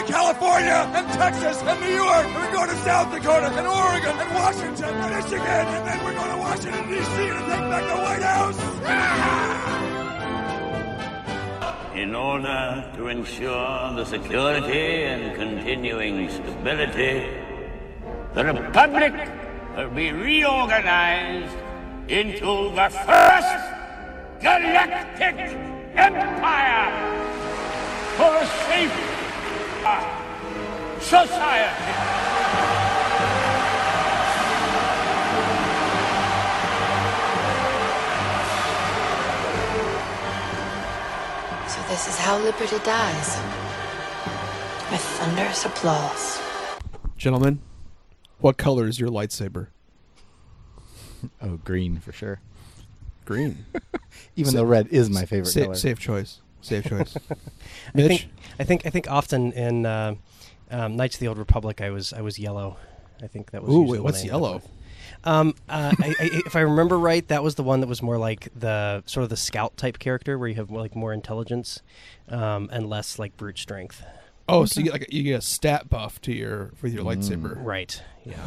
To California and Texas and New York. And we're going to South Dakota and Oregon and Washington and Michigan. And then we're going to Washington, D.C. to take back the White House. In order to ensure the security and continuing stability, the Republic will be reorganized into the first galactic empire for a safe society. So this is how liberty dies. With thunderous applause. Gentlemen, what color is your lightsaber? Oh, green for sure. Green. Even Sa- though red is my favorite Safe, color. safe choice. Safe choice. I Mitch? think I think I think often in uh, um, Knights of the Old Republic, I was I was yellow. I think that was. Ooh, usually wait, what's I ended up yellow? Um, uh, I, I, if I remember right, that was the one that was more like the sort of the scout type character, where you have more, like more intelligence um, and less like brute strength. Oh, so you get like a, you get a stat buff to your with your lightsaber. Right. Yeah.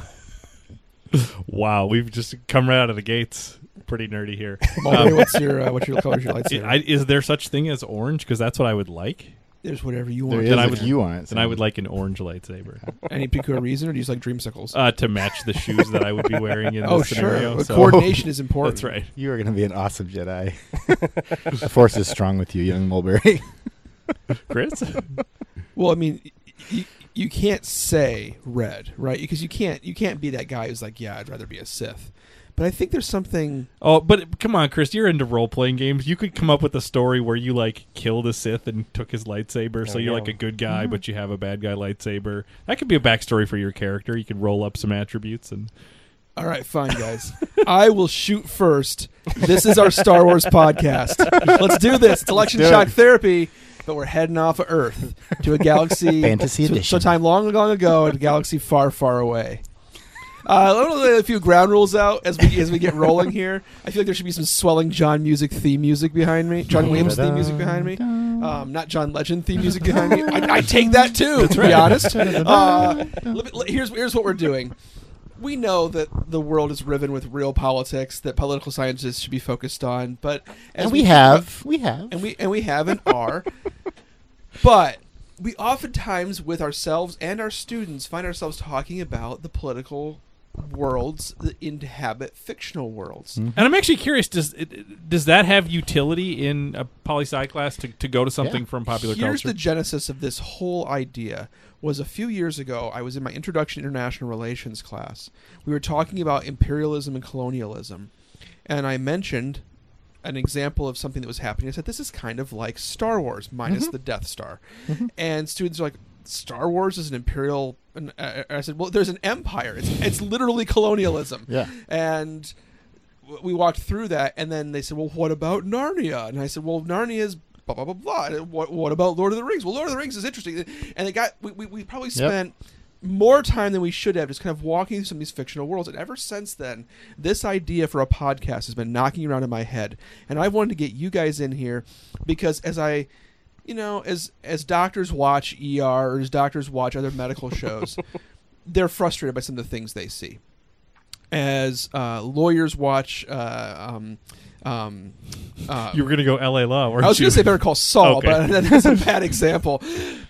Wow, we've just come right out of the gates. Pretty nerdy here. Mulberry, what's your, uh, what's your color your lightsaber? I, is there such thing as orange? Because that's what I would like. There's whatever you want. is Then I if would you want it, Then I would like an orange lightsaber. Any particular reason, or do you just like dreamsicles? Uh, to match the shoes that I would be wearing in Oh, this sure. scenario. Well, so- coordination is important. That's right. You are going to be an awesome Jedi. the Force is strong with you, young Mulberry. Chris? Well, I mean, you, you can't say red, right? Because you can't you can't be that guy who's like, yeah, I'd rather be a Sith. But I think there's something. Oh, but come on, Chris, you're into role playing games. You could come up with a story where you like killed a Sith and took his lightsaber, so you you're go. like a good guy, but you have a bad guy lightsaber. That could be a backstory for your character. You could roll up some attributes and All right, fine, guys. I will shoot first. This is our Star Wars podcast. Let's do this. It's election do shock it. therapy, but we're heading off of Earth to a galaxy Fantasy so, edition. sometime long, long ago, in a galaxy far, far away. Uh, let me lay a few ground rules out as we as we get rolling here. I feel like there should be some swelling John music theme music behind me, John Williams theme music behind me, um, not John Legend theme music behind me. I, I take that too, to be honest. Uh, let me- let- here's here's what we're doing. We know that the world is riven with real politics that political scientists should be focused on, but as and we keep- have. We have. and we and we have and are. but we oftentimes, with ourselves and our students, find ourselves talking about the political worlds that inhabit fictional worlds. Mm-hmm. And I'm actually curious does it, does that have utility in a poli sci class to, to go to something Yeah. from popular culture? Here's culture? the genesis of this whole idea. Was a few years ago, I was in my Introduction to International Relations class. We were talking about imperialism and colonialism, and I mentioned an example of something that was happening. I said, "This is kind of like Star Wars minus mm-hmm. the Death Star," mm-hmm. and students are like, "Star Wars is an imperial." And uh, I said, "Well, there's an empire. It's it's literally colonialism." Yeah. and we walked through that, and then they said, "Well, what about Narnia?" And I said, "Well, Narnia is blah blah blah blah. And What what about Lord of the Rings? Well, Lord of the Rings is interesting." And they got we we, we probably spent more time than we should have just kind of walking through some of these fictional worlds. And ever since then, this idea for a podcast has been knocking around in my head, and I wanted to get you guys in here because as I you know, as as doctors watch ER or as doctors watch other medical shows, they're frustrated by some of the things they see. As uh, lawyers watch, uh, um, um, uh, you were going to go L.A. Law, I was going to say Better Call Saul, Okay. but that's a bad example.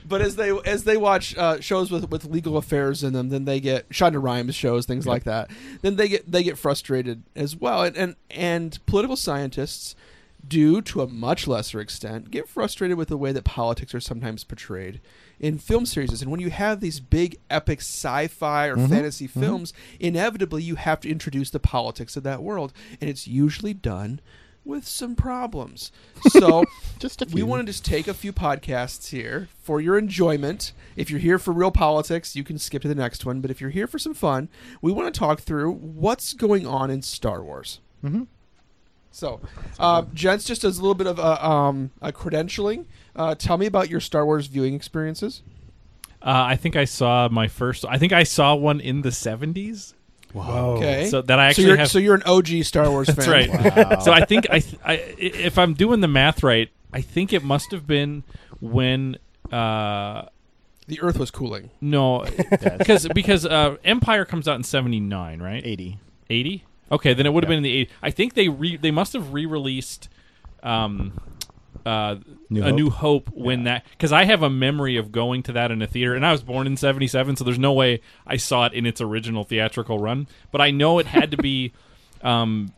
But as they as they watch uh, shows with, with legal affairs in them, then they get Shonda Rhimes shows things like that. Then they get they get frustrated as well, and and, and political scientists do to a much lesser extent get frustrated with the way that politics are sometimes portrayed in film series. And when you have these big epic sci-fi or Mhm, fantasy mhm. films inevitably you have to introduce the politics of that world. And it's usually done with some problems. So Just a we want to just take a few podcasts here for your enjoyment. If you're here for real politics you can skip to the next one. But if you're here for some fun we want to talk through what's going on in star wars. Mhm. So, uh, gents, just as a little bit of a, um, a credentialing, uh, tell me about your Star Wars viewing experiences. Uh, I think I saw my first. I think I saw one in the seventies. Whoa. Okay. So that I so actually you're, have. so you're an OG Star Wars That's fan. right. So I think I, I, if I'm doing the math right, I think it must have been when. Uh, the Earth was cooling. no, because because uh, Empire comes out in '79, right? 80. 80. Okay, then it would have been in the 80. I think they re- they must have re-released um, uh, New a Hope? New Hope when that because I have a memory of going to that in a theater, and I was born in '77, so there's no way I saw it in its original theatrical run. But I know it had to be um,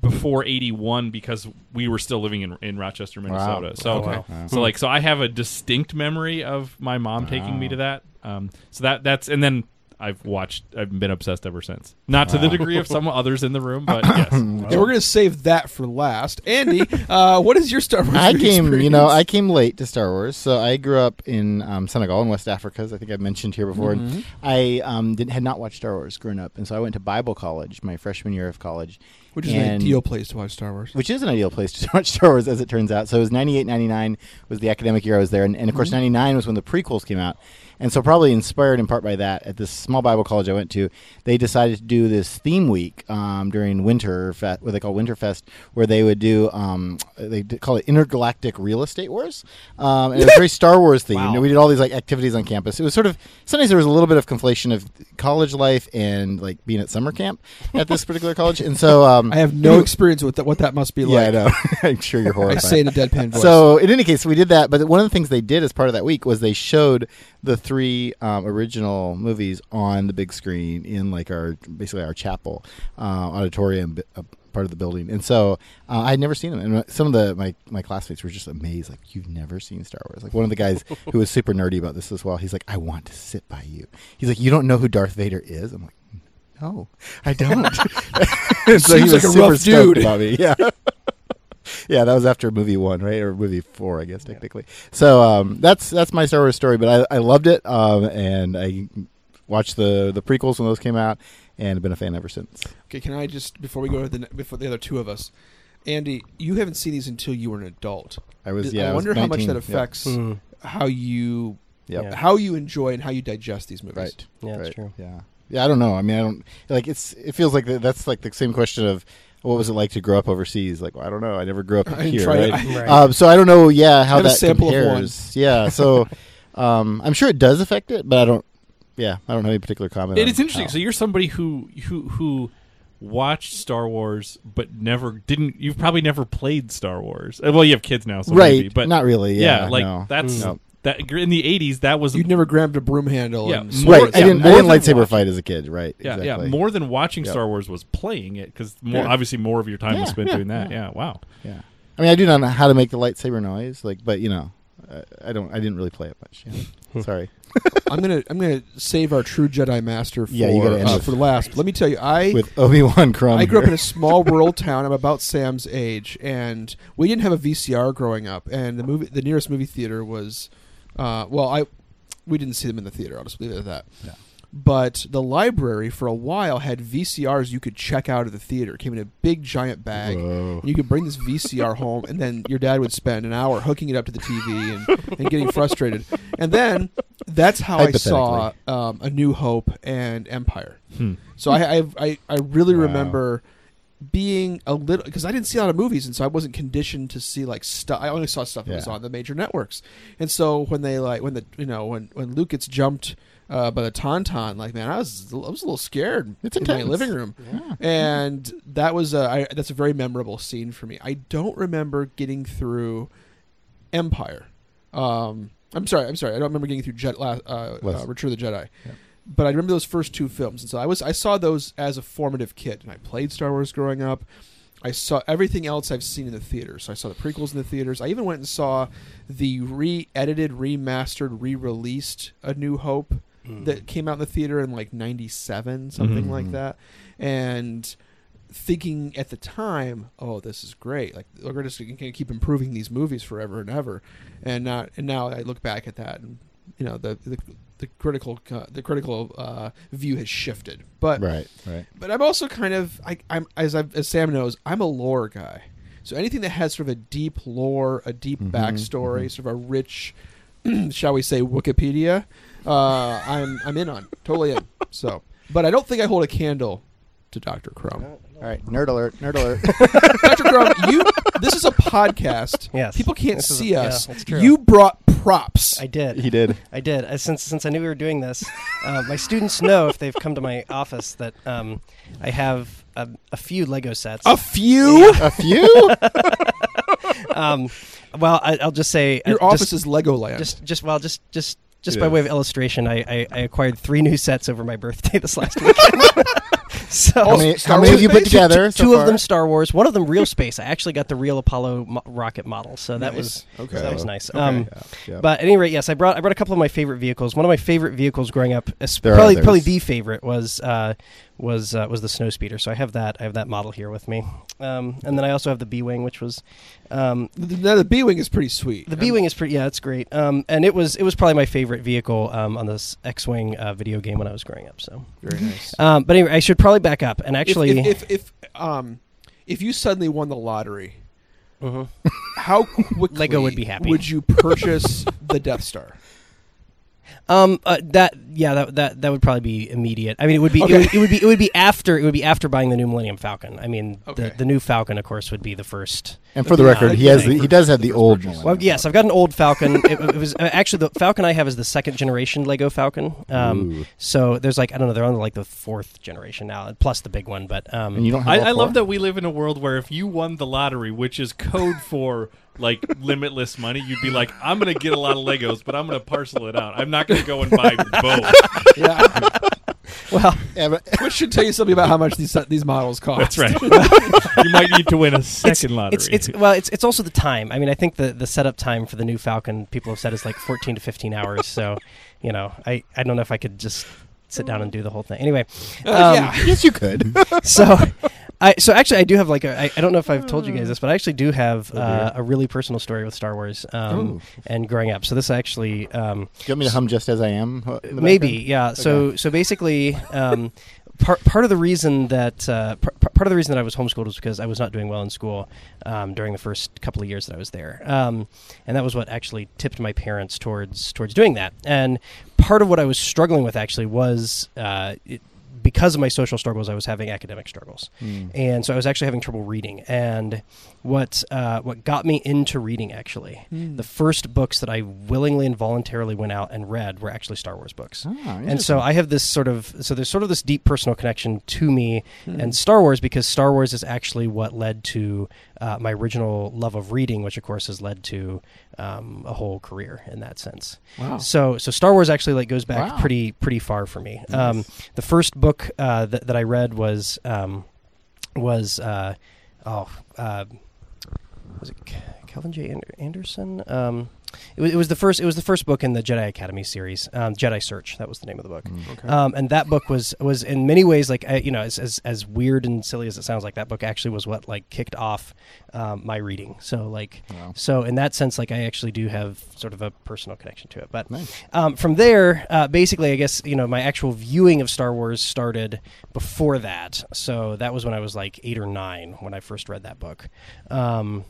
before '81 because we were still living in in Rochester, Minnesota. So wow. Wow. so like so I have a distinct memory of my mom taking me to that. Um, so that that's and then. I've watched. I've been obsessed ever since. Not to the degree of some others in the room, but yes. And we're going to save that for last. Andy, uh, what is your Star Wars I viewing came, you know, I came late to Star Wars. So I grew up in um, Senegal in West Africa, as I think I've mentioned here before. Mm-hmm. And I um, did, had not watched Star Wars growing up, and so I went to Bible college my freshman year of college, Which is an and- ideal place to watch Star Wars. which is an ideal place to watch Star Wars, as it turns out. So it was 98, 99 was the academic year I was there, and, and of course, 99 was when the prequels came out. And so, probably inspired in part by that, at this small Bible college I went to, they decided to do this theme week um, during Winter what they call Winterfest, where they would do, um, they call it Intergalactic Real Estate Wars. Um, and it was very Star Wars themed. Wow. And we did all these like activities on campus. It was sort of, sometimes there was a little bit of conflation of college life and like being at summer camp at this particular college. And so, um, I have no experience with that, what that must be like. yeah. I know. I'm sure you're horrified. I say in a deadpan voice. So, in any case, we did that. But one of the things they did as part of that week was they showed the three um, original movies on the big screen in like our basically our chapel uh, auditorium uh, part of the building. And so uh, I had never seen them, and some of the my my classmates were just amazed. Like, you've never seen Star Wars? Like one of the guys who was super nerdy about this as well. He's like, I want to sit by you. He's like, you don't know who Darth Vader is? I'm like. No, I don't. So he was like a super rough dude. about me. Yeah. yeah, that was after movie one, right, or movie four, I guess technically. So um, that's that's my Star Wars story, but I, I loved it, um, and I watched the the prequels when those came out, and have been a fan ever since. Okay, can I just before we go to the before the other two of us, Andy, you haven't seen these until you were an adult. I was yeah. I I was wonder how much 19, that yep. affects Mm. how you Yep. Yeah. how you enjoy and how you digest these movies. Right. Yeah, that's true. Yeah. Yeah. I don't know. I mean, I don't like it's. It feels like that's like the same question of what was it like to grow up overseas? Like, well, I don't know. I never grew up here, try it. right? Right. Um, so I don't know. Yeah, how have a that sample of one. compares. Yeah. So um, I'm sure it does affect it, but I don't. Yeah, I don't have any particular comment. It on is interesting. how. So you're somebody who who who watched Star Wars but never didn't. You've probably never played Star Wars. Uh, Well, you have kids now, so right? maybe, but not really. Yeah. like no. that's No. That in the '80s. That was You'd never grabbed a broom handle. Yeah, and more- Right. I yeah, didn't. I more didn't than lightsaber watch- fight as a kid. Right. yeah, exactly. yeah. More than watching Yep. Star Wars was playing it because more Yeah. obviously more of your time was Yeah, spent yeah, doing that. yeah. Yeah, wow. Yeah. I mean, I do not know how to make the lightsaber noise. Like, but you know, I, I don't. I didn't really play it much. Yeah. Sorry. I'm gonna I'm gonna save our true Jedi master for Yeah, you gotta end uh, with- for last. But let me tell you, I With Obi Wan Crumb. I grew up in a small rural town. I'm about Sam's age, and we didn't have a VCR growing up. And the movie, the nearest movie theater was, uh, well, I we didn't see them in the theater. I'll just leave it at that. Yeah. But the library for a while had VCRs you could check out of the theater. It came in a big giant bag. Whoa. And you could bring this VCR home, and then your dad would spend an hour hooking it up to the TV and, and getting frustrated. And then that's how I saw um, A New Hope and Empire. Hmm. So I, I, I, I really Wow. remember being a little because I didn't see a lot of movies, and so I wasn't conditioned to see like stuff. I only saw stuff that was on the major networks, and so when they like when the you know when when Luke gets jumped uh, by the tauntaun, like man, I was I was a little scared It's in my living room, Yeah. and that was a, I, that's a very memorable scene for me. I don't remember getting through Empire. Um, I'm sorry, I'm sorry. I don't remember getting through Jet, uh, uh, Return of the Jedi. But I remember those first two films, and so I was I saw those as a formative kid, and I played Star Wars growing up. I saw everything else I've seen in the theaters. So I saw the prequels in the theaters. I even went and saw the re-edited, remastered, re-released A New Hope that came out in the theater in like '97, something Mhm. like that. And thinking at the time, "Oh, this is great! Like we're just going to keep improving these movies forever and ever." And not, and now I look back at that, and you know the the, the critical uh, the critical uh, view has shifted. But Right. Right. but I'm also kind of I, I'm as I, as Sam knows I'm a lore guy, So anything that has sort of a deep lore, a deep Mhm, backstory, sort of a rich, shall we say, Wikipedia, uh, I'm I'm in on totally in. So, but I don't think I hold a candle to Doctor Crumb. All right, nerd alert, nerd alert. Doctor Crumb, you. This is a podcast. Yes. people can't This is a- see yeah, us. You brought props. I did. He did. I did. Uh, since since I knew we were doing this, uh, my students know if they've come to my office that um, I have a, a few Lego sets. A few? A few? um, well, I, I'll just say Your uh, office just- is Legoland. Just just well, just just just It by way of illustration, I, I, I acquired three new sets over my birthday this last weekend. so How many- how many have you put together Two, so two of them Star Wars. One of them real space. I actually got the real Apollo mo- rocket model, so that Nice. was Okay. so that was nice. Okay. Um, Yeah. Yeah. But at any rate, yes, I brought I brought a couple of my favorite vehicles. One of my favorite vehicles growing up, es- There are probably others. probably the favorite was uh, was uh, was the snow speeder. So I have that I have that model here with me, um, and then I also have the B wing, which was um, the, the, the B wing is pretty sweet. the B wing is pretty. Yeah, it's great. Um, and it was it was probably my favorite vehicle um, on this X wing uh, video game when I was growing up. So Very nice. Um, but anyway, I should probably back up and actually. if, if, if, if um if you suddenly won the lottery, Mhm. how quickly Lego would be happy. Would you purchase the Death Star? Um, uh, that yeah, that that that would probably be immediate. I mean, it would be, Okay. it, would, it would be it would be after it would be after buying the new Millennium Falcon. I mean, Okay. the the new Falcon, of course, would be the first. And for the uh, record, he has the, he does have the old Well, Millennium yes, I've got an old Falcon. it, it was uh, actually the Falcon I have is the second generation Lego Falcon. Um, Ooh. so there's like I don't know, they're on like the fourth generation now, plus the big one. But um, And you don't have I, I love that we live in a world where if you won the lottery, which is code for like limitless money, you'd be like, I'm gonna get a lot of Legos, but I'm gonna parcel it out. I'm not gonna go and buy both. Yeah, well, Yeah, but- which should tell you something about how much these these models cost. That's right. you might need to win a second lottery. It's, it's well, it's it's also the time. I mean, I think the the setup time for the new Falcon people have said is like 14 to 15 hours. So, you know, I I don't know if I could just sit down and do the whole thing. Anyway, Uh, um, yeah. yes, you could. so I so actually I do have like a I, I don't know if I've told you guys this, but I actually do have uh, a really personal story with Star Wars um, and growing up. So this actually um, Do you want me to hum just as I am? uh, maybe yeah. So so basically. Um, Part, part of the reason that uh, par- part of the reason that I was homeschooled was because I was not doing well in school um, during the first couple of years that I was there, um, and that was what actually tipped my parents towards towards doing that. And part of what I was struggling with actually was uh, it, because of my social struggles, I was having academic struggles, and so I was actually having trouble reading. And what uh, what got me into reading actually, the first books that I willingly and voluntarily went out and read were actually Star Wars books. Ah, and so I have this sort of so there's sort of this deep personal connection to me and Star Wars because Star Wars is actually what led to uh, my original love of reading, which of course has led to um, a whole career in that sense. Wow. So so Star Wars actually like goes back Wow. pretty pretty far for me. Um, the first book uh, that, that I read was um, was uh, oh uh, was it Kevin J. Ander- Anderson? It was, it was the first. It was the first book in the Jedi Academy series, um, Jedi Search. That was the name of the book. Okay. Um, and that book was was in many ways like I, you know as, as as weird and silly as it sounds like that book actually was what like kicked off um, my reading. So like Wow. so in that sense like I actually do have sort of a personal connection to it. But Nice. um, from there, uh, basically, I guess you know my actual viewing of Star Wars started before that. So that was when I was like eight or nine when I first read that book. Um,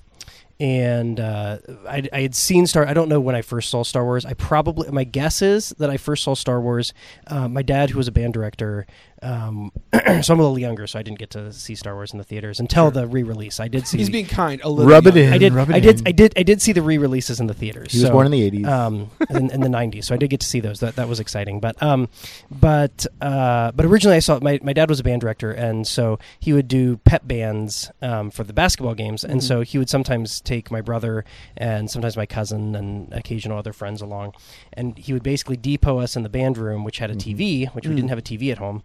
and uh, I, I had seen Star. I don't know when I first saw Star Wars. I probably my guess is that I first saw Star Wars. Uh, my dad, who was a band director, um, so I'm a little younger, so I didn't get to see Star Wars in the theaters until the re-release. I did see. He's being kind. A little Rub it in. I did. Rub it I did. in. I did. I did see the re-releases in the theaters. He was so, born in the 80s. um, in, in the '90s. So I did get to see those. That that was exciting. But um, but uh, but originally I saw my my dad was a band director, and so he would do pep bands um, for the basketball games, and so he would sometimes take my brother and sometimes my cousin and occasional other friends along, and he would basically depot us in the band room, which had a TV, which we didn't have a TV at home,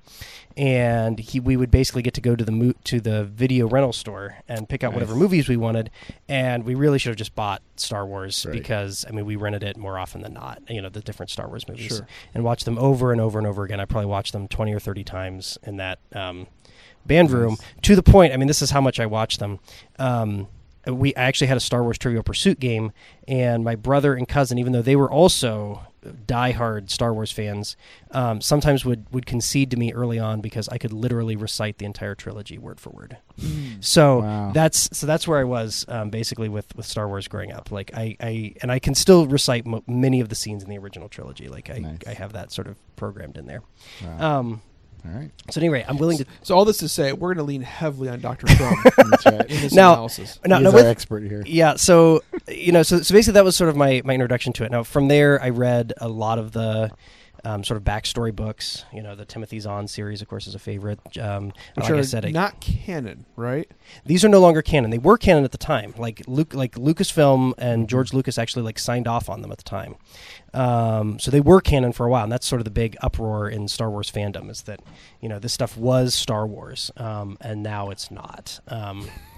and he we would basically get to go to the mo- to the video rental store and pick out whatever movies we wanted, and we really should have just bought Star Wars Right. because I mean we rented it more often than not, you know, the different Star Wars movies, Sure. and watched them over and over and over again. I probably watched them twenty or thirty times in that um, band room to the point. I mean, this is how much I watched them. Um, we I actually had a Star Wars Trivial Pursuit game, and my brother and cousin, even though they were also diehard Star Wars fans um, sometimes would would concede to me early on because I could literally recite the entire trilogy word for word. So Wow. that's so that's where I was um, basically with with Star Wars growing up. Like I, I and I can still recite mo- many of the scenes in the original trilogy. Like I, Nice. I have that sort of programmed in there. Wow. Um, All right. so anyway, I'm willing to. So all this to say, we're going to lean heavily on Dr. Trump That's right. in this Now- analysis. No, He's no, our expert here. Yeah, so you know, so, so basically that was sort of my my introduction to it. Now from there, I read a lot of the. Um, sort of backstory books, you know, the Timothy Zahn series, of course, is a favorite. Um, Which like are I said, I- not canon, right? these are no longer canon. They were canon at the time. Like Luke, like Lucasfilm and George Lucas actually like signed off on them at the time. Um, so they were canon for a while, and that's sort of the big uproar in Star Wars fandom is that you know this stuff was Star Wars, um, and now it's not. Um,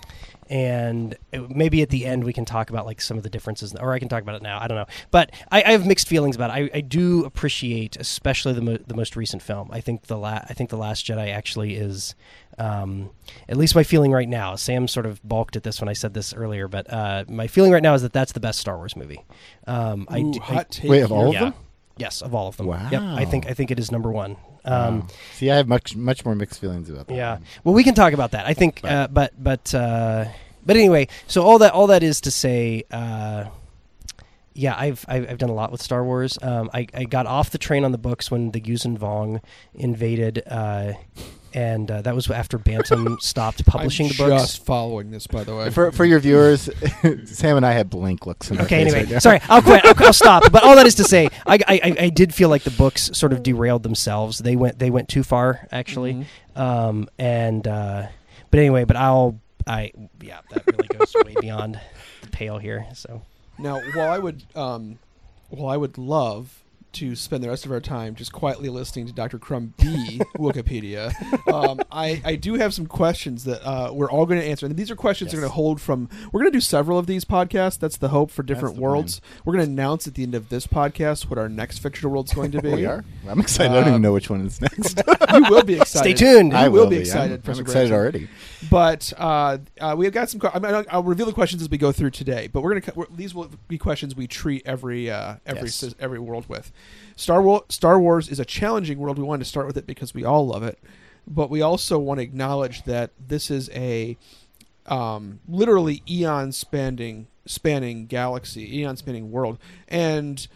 and it- maybe at the end we can talk about like some of the differences, or I can talk about it now. I don't know, but I, I have mixed feelings about it. I, I do appreciate, especially the mo- the most recent film. I think the la- I think the Last Jedi actually is, um, at least my feeling right now. Sam sort of balked at this when I said this earlier, but uh, my feeling right now is that that's the best Star Wars movie. Um, I Ooh, do- hot I- take Wait, of all of them? Yes, of all of them. Yep, I think I think it is number one. Um, Wow. See, I have much much more mixed feelings about that. yeah. one. Well, we can talk about that. I think, uh, but but uh, but anyway. So all that all that is to say, uh, yeah, I've, I've I've done a lot with Star Wars. Um, I I got off the train on the books when the Yuuzhan Vong invaded, uh, and uh, that was after Bantam stopped publishing I'm the books. just following this, by the way. For for your viewers, Sam and I had blank looks. In Okay, face anyway, right sorry, I'll quit. I'll, I'll stop. But all that is to say, I, I, I- I did feel like the books sort of derailed themselves. They went they went too far, actually. Mm-hmm. Um, and uh, but anyway, but I'll I yeah, that really goes way beyond the pale here. So Now, while I would, um, while I would love to spend the rest of our time just quietly listening to Dr. Crumb B Wikipedia, um, I, I do have some questions that uh, we're all going to answer, and these are questions that are going to hold from. We're going to do several of these podcasts. That's the hope for different worlds. We're going to announce at the end of this podcast what our next fictional world's going to be. we are. I'm excited. I don't Um, even know which one is next. you will be excited. Stay tuned. You I will, will be be. excited. I'm- I'm excited already. But uh, uh, we have got some. I mean, I'll, I'll reveal the questions as we go through today. But we're gonna. We're, these will be questions we treat every uh, every Yes. every world with. Star Wars. Star Wars is a challenging world. We wanted to start with it because we all love it, but we also want to acknowledge that this is a um, literally eon spanning spanning galaxy, eon spanning world, and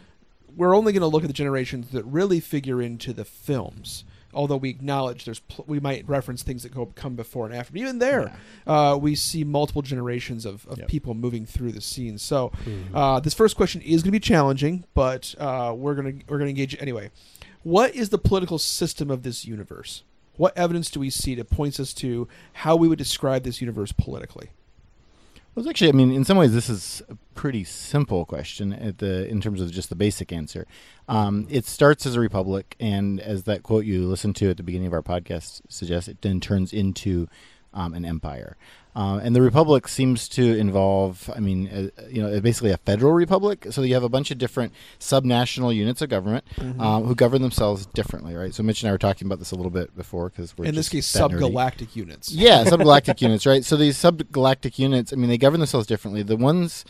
we're only going to look at the generations that really figure into the films. Although we acknowledge there's, pl- we might reference things that go come before and after. But even there, uh, we see multiple generations of, of Yep. people moving through the scene. So, uh, this first question is going to be challenging, but uh, we're going to we're going to engage it anyway. What is the political system of this universe? What evidence do we see that points us to how we would describe this universe politically? Well, it's actually, I mean, in some ways, this is a pretty simple question at the in terms of just the basic answer. Um, it starts as a republic, and as that quote you listened to at the beginning of our podcast suggests, it then turns into um, an empire. Um, and the republic seems to involve, I mean, uh, you know, basically a federal republic. So you have a bunch of different subnational units of government Mm-hmm. um, who govern themselves differently, right? So Mitch and I were talking about this a little bit before because we're In this case, that nerdy. subgalactic units. Yeah, subgalactic units, right? So these subgalactic units, I mean, they govern themselves differently. The ones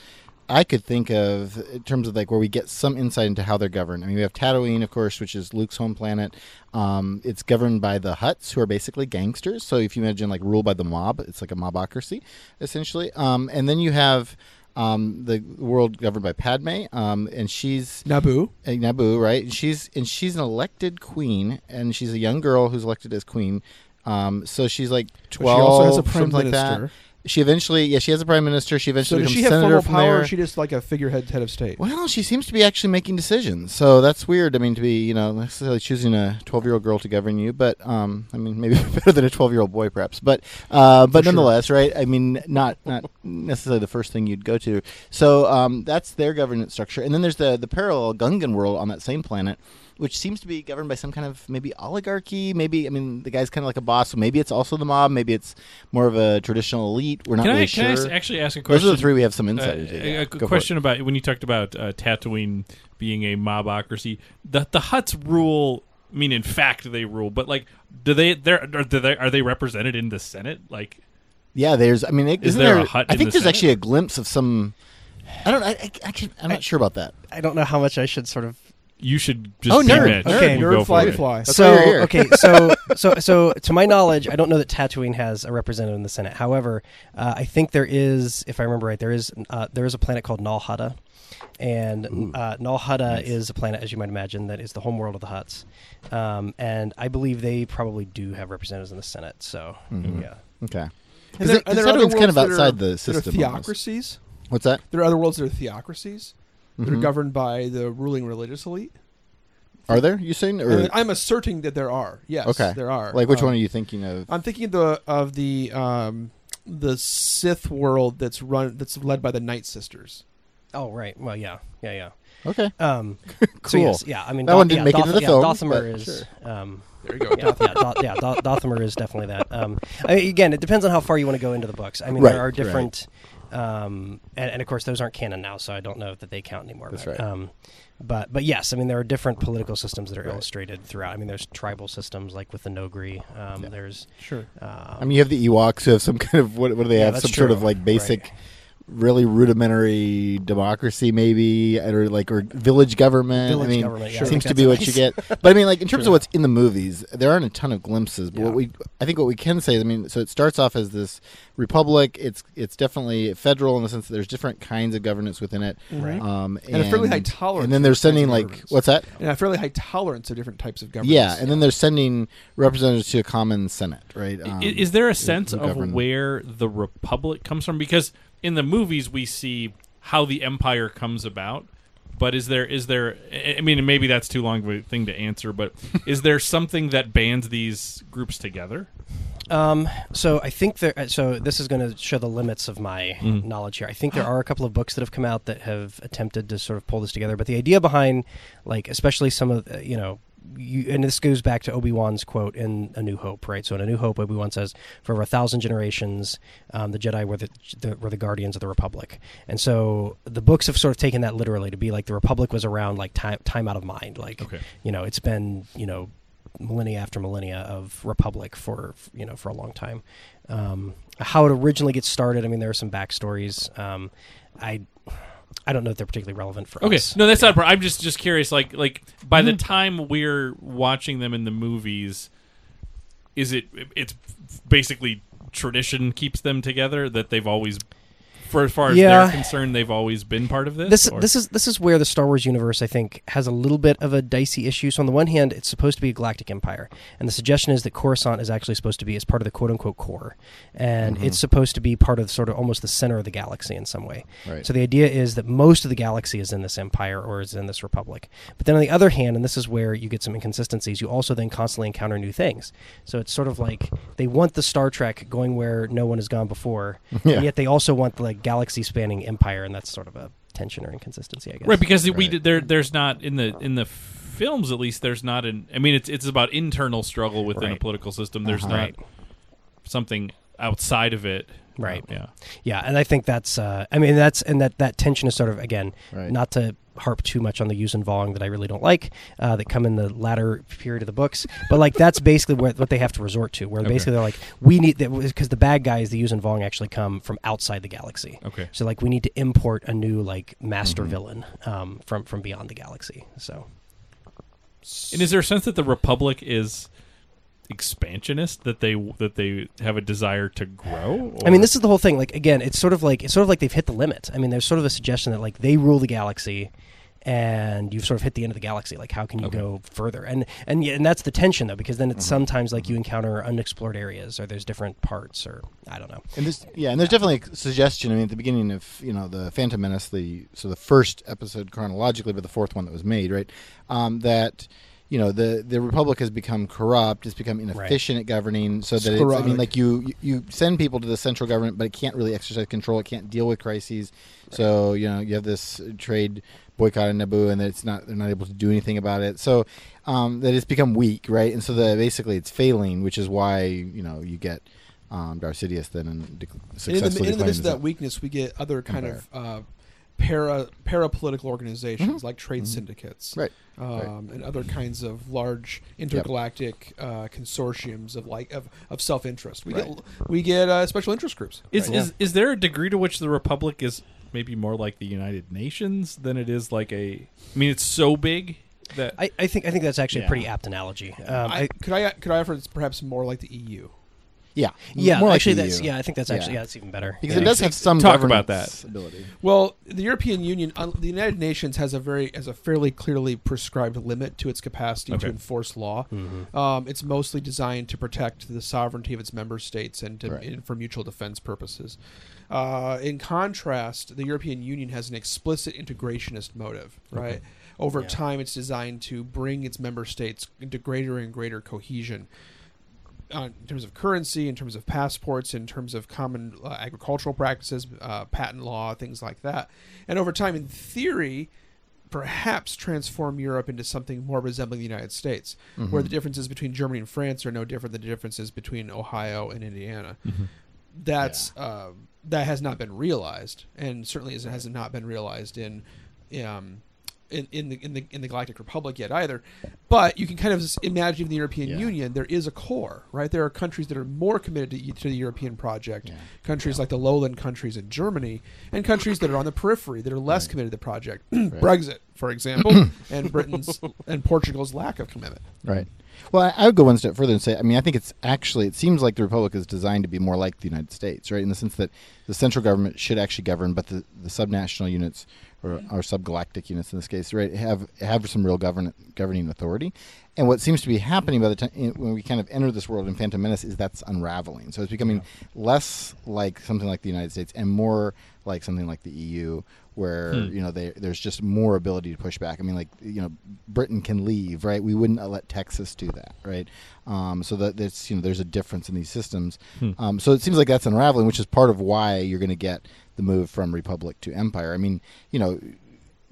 I could think of in terms of like where we get some insight into how they're governed. I mean, we have Tatooine, of course, which is Luke's home planet. Um, it's governed by the Hutts, who are basically gangsters. So if you imagine like ruled by the mob, it's like a mobocracy, essentially. Um, and then you have um, the world governed by Padme, um, and she's Naboo. uh, Naboo, right? And she's and she's an elected queen, and she's a young girl who's elected as queen. Um, so she's like But twelve, she also has a prime something like that. She eventually, yeah, she has a prime minister. She So eventually does becomes she have senator formal from power, or she just like a figurehead head of state? Well, she seems to be actually making decisions, so that's weird. I mean, to be you know necessarily choosing a twelve-year-old girl to govern you, but um, I mean, maybe better than a twelve-year-old boy, perhaps. But uh, but sure. nonetheless, right? I mean, not not necessarily the first thing you'd go to. So um, that's their governance structure, and then there's the the parallel Gungan world on that same planet. Which seems to be governed by some kind of maybe oligarchy. Maybe I mean the guy's kind of like a boss. So maybe it's also the mob. Maybe it's more of a traditional elite. We're not Can really I sure. can I s- actually ask a question? Those are the three we have some Uh, insight into. a- Yeah, a go question about when you talked about uh, Tatooine being a mobocracy. The the Hutts rule. I mean, in fact, they rule. But like, do they? They're do they are they represented in the Senate? Like, Yeah, there's. I mean, it, Is isn't there a Hutt I in think the there's Senate? actually a glimpse of some. I don't. I, I, I can, I'm not sure about that. I don't know how much I should sort of you should just Oh, be nerd. Mitch. Okay, You nerd go for fly. So why you're here. okay, so so so to my knowledge, I don't know that Tatooine has a representative in the Senate. However, uh, I think there is, if I remember right, there is uh, there is a planet called Nal Hutta, and uh, Nal Hutta is a planet, as you might imagine, that is the home world of the Hutts, um, and I believe they probably do have representatives in the Senate. So Mm-hmm. yeah, Okay. And Because there- are other Tatooine's kind worlds of that are- outside the that are system. almost. theocracies. What's that? There are other worlds that are theocracies that Mhm. are governed by the ruling religious elite. Are there? You saying? Or, I'm asserting that there are. Yes, okay. there are. Like which Um, one are you thinking of? I'm thinking of the of the um, the Sith world that's run that's led by the Night Sisters. oh right, well yeah, yeah, yeah. Okay. Um, Cool. So yes, yeah, I mean That one didn't yeah, make it into the yeah, film, Dathomir but is. Um, There you go. yeah, yeah, Doth- yeah, Doth- Dathomir is definitely that. Um, I mean, again, it depends on how far you want to go into the books. I mean, Right, there are right. Different, um, and, and of course, those aren't canon now, so I don't know that they count anymore. That's but, right. Um, but but yes, I mean, there are different political systems that are illustrated throughout. I mean, there's tribal systems like with the Noghri. Um, There's Sure. Um, I mean, you have the Ewoks who have some kind of what? What do they Yeah, have? that's Some sort of like basic, really rudimentary democracy, maybe, or like or village government. Village I mean, government, yeah, seems think to be that's what you get. But I mean, like in terms of what's in the movies, there aren't a ton of glimpses. But Yeah. what we, I think, what we can say, I mean, so it starts off as this republic. It's it's definitely federal in the sense that there's different kinds of governance within it, Right. um, And a fairly high tolerance And then they're sending like what's that? And a fairly high tolerance of different types of governance. Yeah, and then they're sending representatives to a common senate, right? Um, is there a sense of govern- where the republic comes from? Because in the movies we see how the empire comes about, but is there is there? I I mean, maybe that's too long of a thing to answer, but is there something that bands these groups together? Um, so I think there. uh, So this is going to show the limits of my Mhm. knowledge here. I think there are a couple of books that have come out that have attempted to sort of pull this together. But the idea behind, like, especially some of uh, you know. You, and this goes back to Obi Wan's quote in A New Hope, right? So in A New Hope, Obi Wan says, "For over a thousand generations, um, the Jedi were the, the were the guardians of the Republic." And so the books have sort of taken that literally to be like the Republic was around like time time out of mind, like Okay. you know, it's been you know millennia after millennia of republic for you know for a long time. Um, how it originally gets started, I mean, there are some backstories. Um, I I don't know if they're particularly relevant for Okay, us. no, that's not. a problem. I'm just just curious. Like like by the Mhm. time we're watching them in the movies, is it it's basically tradition keeps them together that they've always, for as far as Yeah. they're concerned, they've always been part of this. This or- this is this is where the Star Wars universe I think has a little bit of a dicey issue. So on the one hand, it's supposed to be a galactic empire, and the suggestion is that Coruscant is actually supposed to be as part of the quote unquote core, and Mhm. it's supposed to be part of sort of almost the center of the galaxy in some way. Right. So the idea is that most of the galaxy is in this empire or is in this republic. But then on the other hand, and this is where you get some inconsistencies, you also then constantly encounter new things. So it's sort of like they want the Star Trek going where no one has gone before, Yeah. and yet they also want the like galaxy spanning empire, and that's sort of a tension or inconsistency, I guess. right because we Right. did there there's not in the in the films at least there's not an. I mean, it's it's about internal struggle within a political system. There's Uh-huh. not Right. something outside of it. Right. Uh, yeah. Yeah, and I think that's. Uh, I mean, that's and that that tension is sort of again Right. not to harp too much on the Yuuzhan Vong that I really don't like uh, that come in the latter period of the books, but like that's basically what what they have to resort to, where Okay. basically they're like, we need that because the bad guys, the Yuuzhan Vong actually come from outside the galaxy. Okay. So like we need to import a new like master Mm-hmm. villain um, from from beyond the galaxy. So And is there a sense that the Republic is expansionist that they that they have a desire to grow? I mean, this is the whole thing. Like again, it's sort of like it's sort of like they've hit the limit. I mean, there's sort of a suggestion that like they rule the galaxy, and you've sort of hit the end of the galaxy. Like, how can you Okay. go further? And and yeah, and that's the tension though, because then it's Mm-hmm. sometimes like you encounter unexplored areas, or there's different parts, or I don't know. And this, yeah, and there's definitely a suggestion. I mean, at the beginning of you know the Phantom Menace, the so the first episode chronologically, but the fourth one that was made, right? Um, that you know the the Republic has become corrupt, it's become inefficient at governing, so that it's, I mean, like you you- you send people to the central government, but it can't really exercise control, it can't deal with crises. So you know you have this trade boycott in Naboo, and that it's not they're not able to do anything about it. So um, that it's become weak, right? And so the basically it's failing, which is why you know you get. Um, Darth Sidious then and dec- And in the, in the midst of that weakness, we get other kind of uh, para para political organizations like trade syndicates, Right. Um, and other kinds of large intergalactic uh, consortiums of like of, of self interest. We Right. get we get uh, special interest groups. Is, Right. is is there a degree to which the Republic is maybe more like the United Nations than it is like a? I mean, it's so big. That I, I think I think that's actually Yeah. a pretty apt analogy. Um, I, could I could I offer it's perhaps more like the EU? Yeah, yeah, more actually, the that's yeah. I think that's actually Yeah. yeah, that's even better. because yeah. it does have some Talk about that. ability. Well, the European Union, uh, the United Nations has a very has a fairly clearly prescribed limit to its capacity Okay. to enforce law. Mm-hmm. Um, it's mostly designed to protect the sovereignty of its member states and, to, Right. and for mutual defense purposes. Uh, in contrast, the European Union has an explicit integrationist motive, right? Over Yeah. time, it's designed to bring its member states into greater and greater cohesion uh, in terms of currency, in terms of passports, in terms of common uh, agricultural practices, uh, patent law, things like that. And over time, in theory, perhaps transform Europe into something more resembling the United States, where the differences between Germany and France are no different than the differences between Ohio and Indiana. That's uh, that has not been realized, and certainly is- has not been realized in. Um, in, in the in the in the Galactic Republic yet either, but you can kind of imagine in the European Yeah. Union there is a core, right? There are countries that are more committed to, to the European project, countries like the lowland countries in Germany, and countries that are on the periphery that are less committed to the project. Brexit, for example, and Britain's and Portugal's lack of commitment. Right. Well, I, would go one step further and say, I mean, I think it's actually, it seems like the Republic is designed to be more like the United States, right? In the sense that the central government should actually govern, but the, the subnational units or, or subgalactic units in this case, right, have have some real govern, governing authority. And what seems to be happening by the time when we kind of enter this world in Phantom Menace is that's unraveling. So it's becoming less like something like the United States and more like something like the EU, where Hmm. you know they, there's just more ability to push back. I mean, like you know, Britain can leave, right? We wouldn't let Texas do that, right? Um, so that there's you know there's a difference in these systems. Hmm. Um, so it seems like that's unraveling, which is part of why you're going to get the move from Republic to Empire. I mean, you know.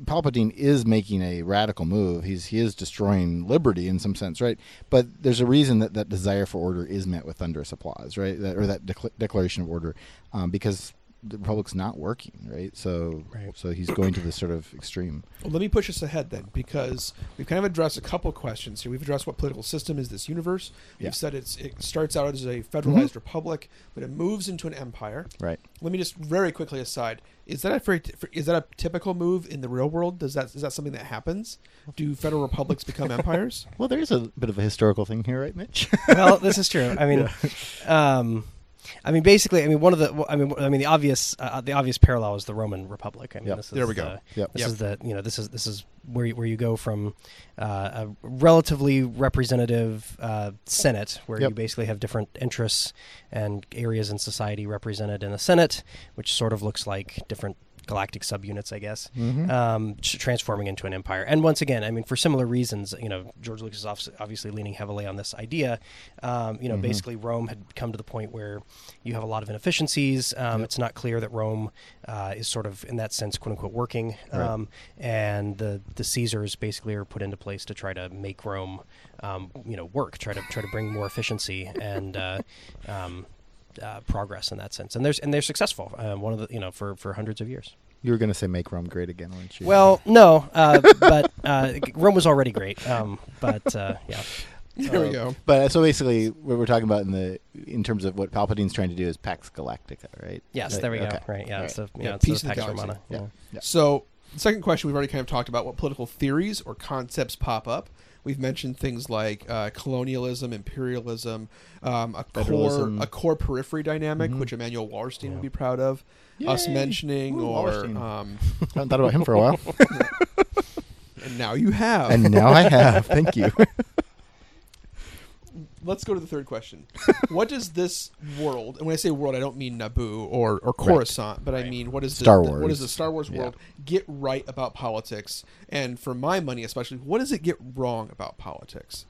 Palpatine is making a radical move. He's he is destroying liberty in some sense, right? But there's a reason that that desire for order is met with thunderous applause, right? That, or that decla- declaration of order, um, because the Republic's not working, right? So Right. so he's going to this sort of extreme. Well, let me push us ahead then, because we've kind of addressed a couple questions here. We've addressed what political system is this universe. Yeah. We've said it's it starts out as a federalized republic, but it moves into an empire. Right. Let me just very quickly aside: is that a very, is that a typical move in the real world? Does that is that something that happens? Do federal republics become empires? Well, there is a bit of a historical thing here, right, Mitch? well, this is true. I mean, um, I mean, basically, I mean, one of the, I mean, I mean, the obvious, uh, the obvious parallel is the Roman Republic. I mean, Yep. this is There we go. the- Yep. This Yep. is the, you know, this is this is where you, where you go from uh, a relatively representative uh, Senate, where Yep. you basically have different interests and areas in society represented in the Senate, which sort of looks like different galactic subunits, I guess, Mm-hmm. um, transforming into an empire. And once again, I mean, for similar reasons, you know, George Lucas is obviously leaning heavily on this idea. Um, you know, basically, Rome had come to the point where you have a lot of inefficiencies. Um, It's not clear that Rome uh, is sort of, in that sense, quote unquote, working. Um, and the the Caesars basically are put into place to try to make Rome, um, you know, work. Try to try to bring more efficiency and. Uh, um, uh, progress in that sense, and there's and they're successful. Uh, one of the you know for for hundreds of years. you were going to say make Rome great again, weren't you? Well, no, uh, but uh, Rome was already great. Um, but uh, yeah, there we go. But so basically, what we're talking about in the in terms of what Palpatine's trying to do is Pax Galactica, right? yes, Right, there we okay. go. Right, yeah, All it's right. the, Yeah, yeah, it's peace the in Pax galaxy. Romana. Yeah. Yeah. Yeah. So, the second question we've already kind of talked about what political theories or concepts pop up. We've mentioned things like uh, colonialism, imperialism, um, a core a core periphery dynamic, Mhm. which Immanuel Wallerstein would be proud of us mentioning, Ooh, or um, haven't thought about him for a while, and now you have. and now I have. Thank you. Let's go to the third question. what does this world, and when I say world, I don't mean Naboo or, or Coruscant, but I mean what is the, Star the- what Wars. does the Star Wars Yeah. world get right about politics? And for my money, especially, what does it get wrong about politics?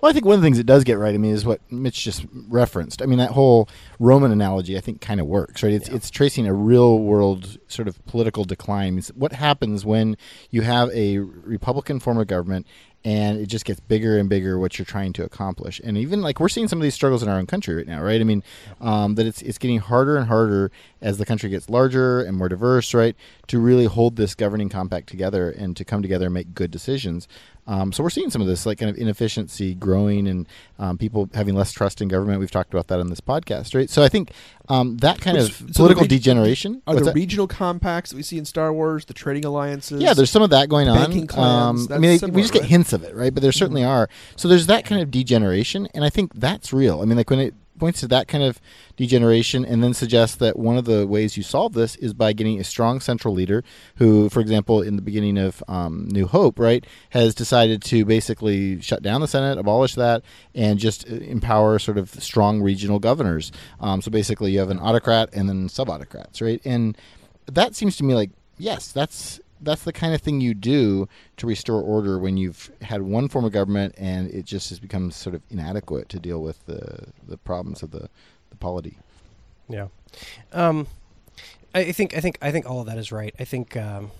Well, I think one of the things it does get right, I mean, is what Mitch just referenced. I mean, that whole Roman analogy, I think, kind of works, right? It's it's tracing a real world sort of political decline. It's what happens when you have a Republican form of government and it just gets bigger and bigger what you're trying to accomplish. And even like we're seeing some of these struggles in our own country right now, right? I mean, um, that it's it's getting harder and harder as the country gets larger and more diverse, right? To really hold this governing compact together and to come together and make good decisions. Um, so we're seeing some of this like kind of inefficiency growing and um, people having less trust in government. We've talked about that on this podcast, right? So I think um, that kind Which- of so the political degeneration. Are the regional compacts that we see in Star Wars, the trading alliances? Yeah, there's some of that going on. banking clans, Um, I mean, that's we just get right? hints of it, right? But there certainly are. So there's that kind of degeneration, and I think that's real. I mean, like when it points to that kind of degeneration, and then suggests that one of the ways you solve this is by getting a strong central leader, who, for example, in the beginning of um, New Hope, right, has decided to basically shut down the Senate, abolish that, and just uh, empower sort of strong regional governors. Um, so basically, you have an autocrat and then sub autocrats, right? And that seems to me like yes, that's that's the kind of thing you do to restore order when you've had one form of government and it just has become sort of inadequate to deal with the the problems of the the polity. Yeah, um, I think I think I think all of that is right. I think um,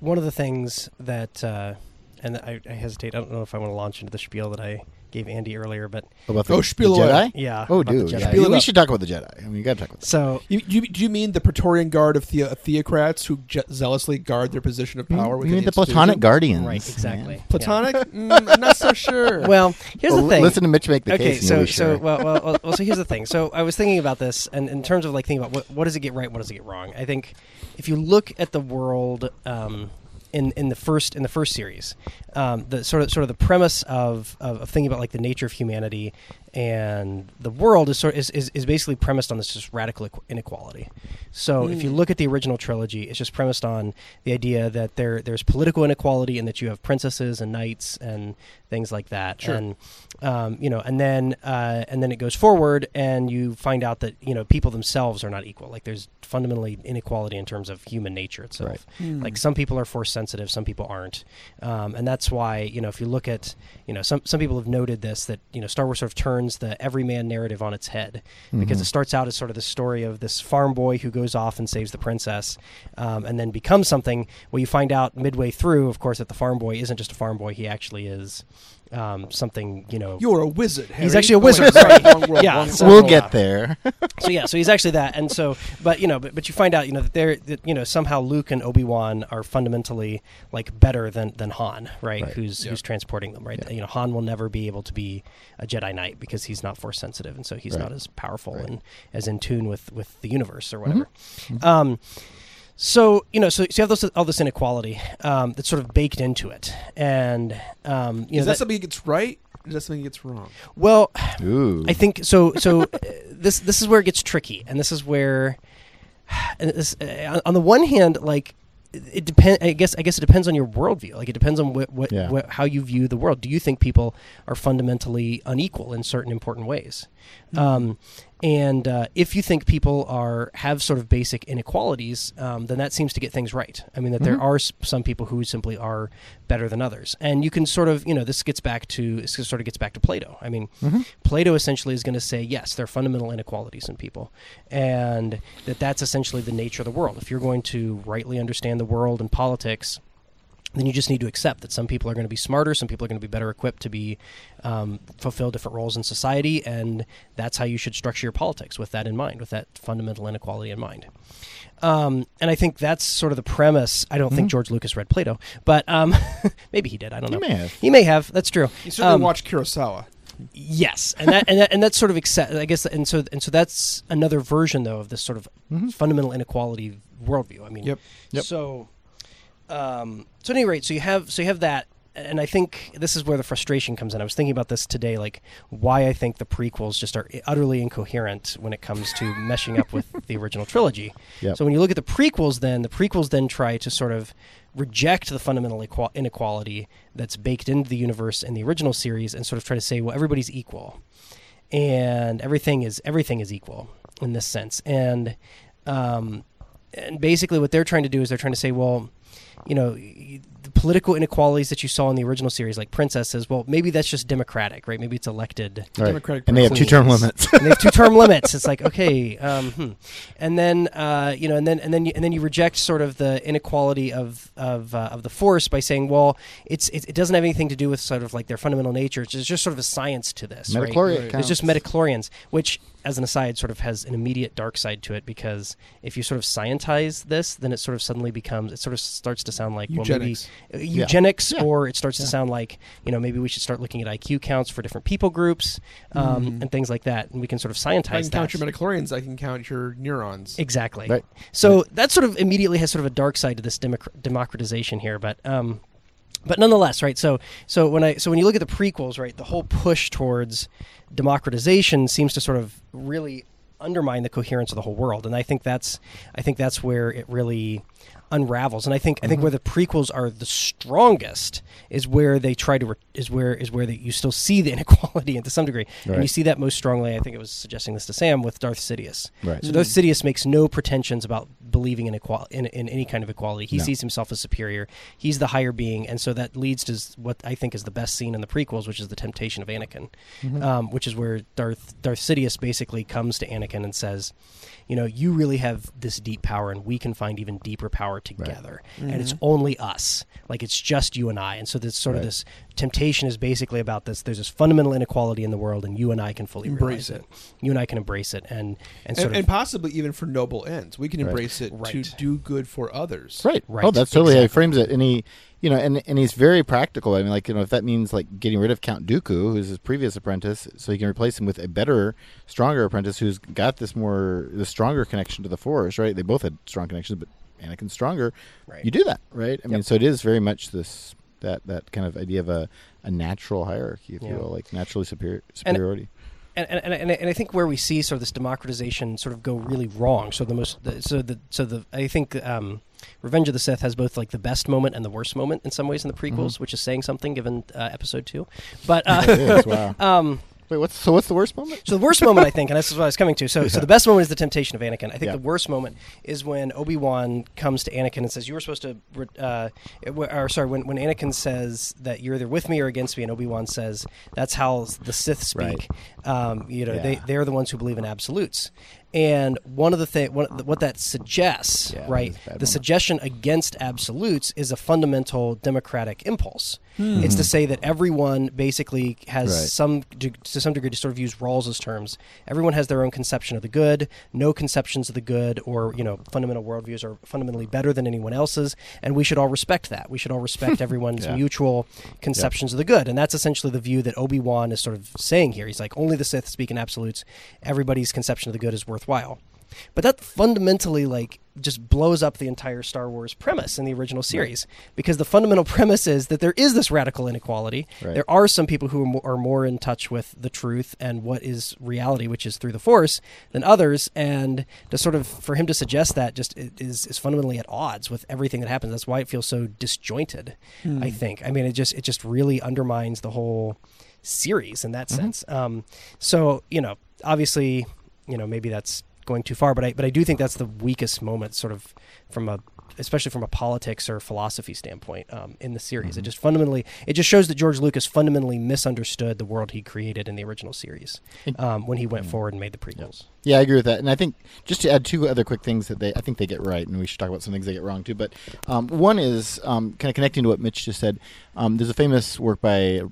one of the things that uh, and I, I hesitate. I don't know if I want to launch into the spiel that I gave Andy earlier, but About the, Oh, spiel the away. Jedi? Yeah, Oh, about the dude. Jedi. Yeah. Spiel We up. should talk about the Jedi. I mean, you got to talk about that. so You, you, do you mean the Praetorian Guard of the, theocrats who je- zealously guard their position of power? you mean the institution? Platonic Guardians? right, exactly. man. Platonic? mm, I'm not so sure. Well, here's Well, the thing. Listen to Mitch make the okay, case. and so you'll be so sure. well, well, well, well, so here's the thing. So I was thinking about this, and in terms of like thinking about what what does it get right, what does it get wrong. I think if you look at the world um, in in the first in the first series, um, the sort of sort of the premise of, of of thinking about like the nature of humanity and the world is sort is, is, is basically premised on this just radical inequality. So if you look at the original trilogy, it's just premised on the idea that there there's political inequality and that you have princesses and knights and things like that. Sure. And um, you know, and then uh, and then it goes forward, and you find out that you know people themselves are not equal. Like there's fundamentally inequality in terms of human nature itself. Like some people are force sensitive, some people aren't, um, and that's why you know if you look at you know some some people have noted this that you know Star Wars sort of turns the everyman narrative on its head because it starts out as sort of the story of this farm boy who goes off and saves the princess, um, and then becomes something. Well, you find out midway through, of course, that the farm boy isn't just a farm boy; he actually is um, something you know. You're a wizard. He's actually a Oh, wait, wizard, sorry, world, Yeah, so- we'll world. get there. so yeah, so he's actually that, and so, but you know, but, but you find out, you know, that they're, that, you know, somehow Luke and Obi Wan are fundamentally like better than than Han, right? Right. Who's who's transporting them, right? You know, Han will never be able to be a Jedi Knight because he's not Force sensitive, and so he's Right. not as powerful Right. and as in tune with with the universe or whatever. Um, so you know, so, so you have this, all this inequality um, that's sort of baked into it, and um, you know, Is that, that- something he gets right? Or is that something he gets wrong? well, Ooh. I think so. So uh, this this is where it gets tricky, and this is where, and this, uh, on the one hand, like it depends. I guess I guess it depends on your worldview. Like it depends on what, what, Yeah. what how you view the world. Do you think people are fundamentally unequal in certain important ways? Um, and uh, if you think people are have sort of basic inequalities, um, then that seems to get things right. I mean that there are some people who simply are better than others, and you can sort of you know this gets back to this sort of gets back to Plato. I mean, Plato essentially is going to say yes, there are fundamental inequalities in people, and that that's essentially the nature of the world. If you're going to rightly understand the world and politics, then you just need to accept that some people are going to be smarter, some people are going to be better equipped to be um, fulfill different roles in society, and that's how you should structure your politics with that in mind, with that fundamental inequality in mind. Um, and I think that's sort of the premise. I don't think George Lucas read Plato, but um, maybe he did. I don't know. He know. may have. He may have. That's true. You certainly Um, watched Kurosawa. Yes, and that and that, and that's sort of accept, I guess, and so and so that's another version though of this sort of fundamental inequality worldview. I mean, Yep. Yep. So, um, so at any rate, so you have so you have that, and I think this is where the frustration comes in. I was thinking about this today, like why I think the prequels just are utterly incoherent when it comes to meshing up with the original trilogy. Yep. So when you look at the prequels, then the prequels then try to sort of reject the fundamental equal- inequality that's baked into the universe in the original series, and sort of try to say, well, everybody's equal, and everything is everything is equal in this sense, and um, and basically what they're trying to do is they're trying to say, well, you know, the political inequalities that you saw in the original series, like Princess, says, well, maybe that's just democratic, right? Maybe it's elected. Right. Democratic and they have two term limits. and they have two term limits. It's like okay, um, hmm. and then uh, you know, and then and then you, and then you reject sort of the inequality of of uh, of the force by saying, well, it's it, it doesn't have anything to do with sort of like their fundamental nature. It's just sort of a science to this. right? Midi-chlorian It's just counts. midi-chlorians, which, as an aside, sort of has an immediate dark side to it because if you sort of scientize this, then it sort of suddenly becomes it sort of starts to sound like Eugenics. well maybe uh, eugenics, Yeah. or it starts to sound like you know maybe we should start looking at IQ counts for different people groups um, and things like that, and we can sort of If I scientize can that. count your midi-chlorians, I can count your neurons. Exactly. Right. So that sort of immediately has sort of a dark side to this democ- democratization here, but um, but nonetheless, right? So so when I so when you look at the prequels, right, the whole push towards democratization seems to sort of really undermine the coherence of the whole world, and I think that's I think that's where it really unravels. And I think I think where the prequels are the strongest is where they try to re- is where is where that you still see the inequality and to some degree, and you see that most strongly. I think it was suggesting this to Sam with Darth Sidious. Right. So Darth Sidious makes no pretensions about believing in, equal- in in any kind of equality. He No. sees himself as superior. He's the higher being, and so that leads to what I think is the best scene in the prequels, which is the temptation of Anakin, um, which is where Darth Darth Sidious basically comes to Anakin and says, "You know, you really have this deep power, and we can find even deeper power together, and it's mm-hmm. only us. Like it's just you and I." And so this sort of this temptation is basically about this. There's this fundamental inequality in the world, and you and I can fully Embrace realize it. You and I can embrace it, and and sort and, of and possibly even for noble ends. We can Right. embrace it to do good for others. Right. Right, Oh, that's totally how he frames it. And he, you know, and and he's very practical. I mean, like you know, if that means like getting rid of Count Dooku, who's his previous apprentice, so he can replace him with a better, stronger apprentice who's got this more, the stronger connection to the Force. Right. They both had strong connections, but Anakin's stronger. Right. You do that, right? I mean, so it is very much this that that kind of idea of a, a natural hierarchy, if you will, like naturally superior superiority. and, and, and, and I think where we see sort of this democratization sort of go really wrong. So the most, the, so the, so the, I think um, Revenge of the Sith has both like the best moment and the worst moment in some ways in the prequels, which is saying something given uh, episode two. But uh, is, wow. um, Wait, what's so? What's the worst moment? so the worst moment, I think, and this is what I was coming to. So, so the best moment is the temptation of Anakin. I think Yeah. the worst moment is when Obi Wan comes to Anakin and says, "You were supposed to," uh, or sorry, when when Anakin says that you're either with me or against me, and Obi Wan says, "That's how the Sith speak." Um, you know, they Yeah. they're the ones who believe in absolutes. And one of the thing, what, that suggests, Yeah, right? is a bad The moment. suggestion against absolutes is a fundamental democratic impulse. Hmm. It's to say that everyone basically has Right. some to some degree to sort of use Rawls's terms. Everyone has their own conception of the good. No conceptions of the good or you know fundamental worldviews are fundamentally better than anyone else's, and we should all respect that. We should all respect everyone's Yeah. mutual conceptions of the good, and that's essentially the view that Obi Wan is sort of saying here. He's like, only the Sith speak in absolutes. Everybody's conception of the good is worthwhile. But that fundamentally like just blows up the entire Star Wars premise in the original series because the fundamental premise is that there is this radical inequality. Right. There are some people who are more, are more in touch with the truth and what is reality, which is through the Force, than others. And to sort of for him to suggest that just is is fundamentally at odds with everything that happens. That's why it feels so disjointed. I think. I mean, it just it just really undermines the whole series in that sense. Um, so you know, obviously, you know, maybe that's going too far, but I but I do think that's the weakest moment, sort of from a especially from a politics or philosophy standpoint um, in the series. It just fundamentally it just shows that George Lucas fundamentally misunderstood the world he created in the original series um, when he went forward and made the prequels. Yeah, I agree with that. And I think just to add two other quick things that they, I think they get right, and we should talk about some things they get wrong too. But um, one is um, kind of connecting to what Mitch just said. Um, there's a famous work by a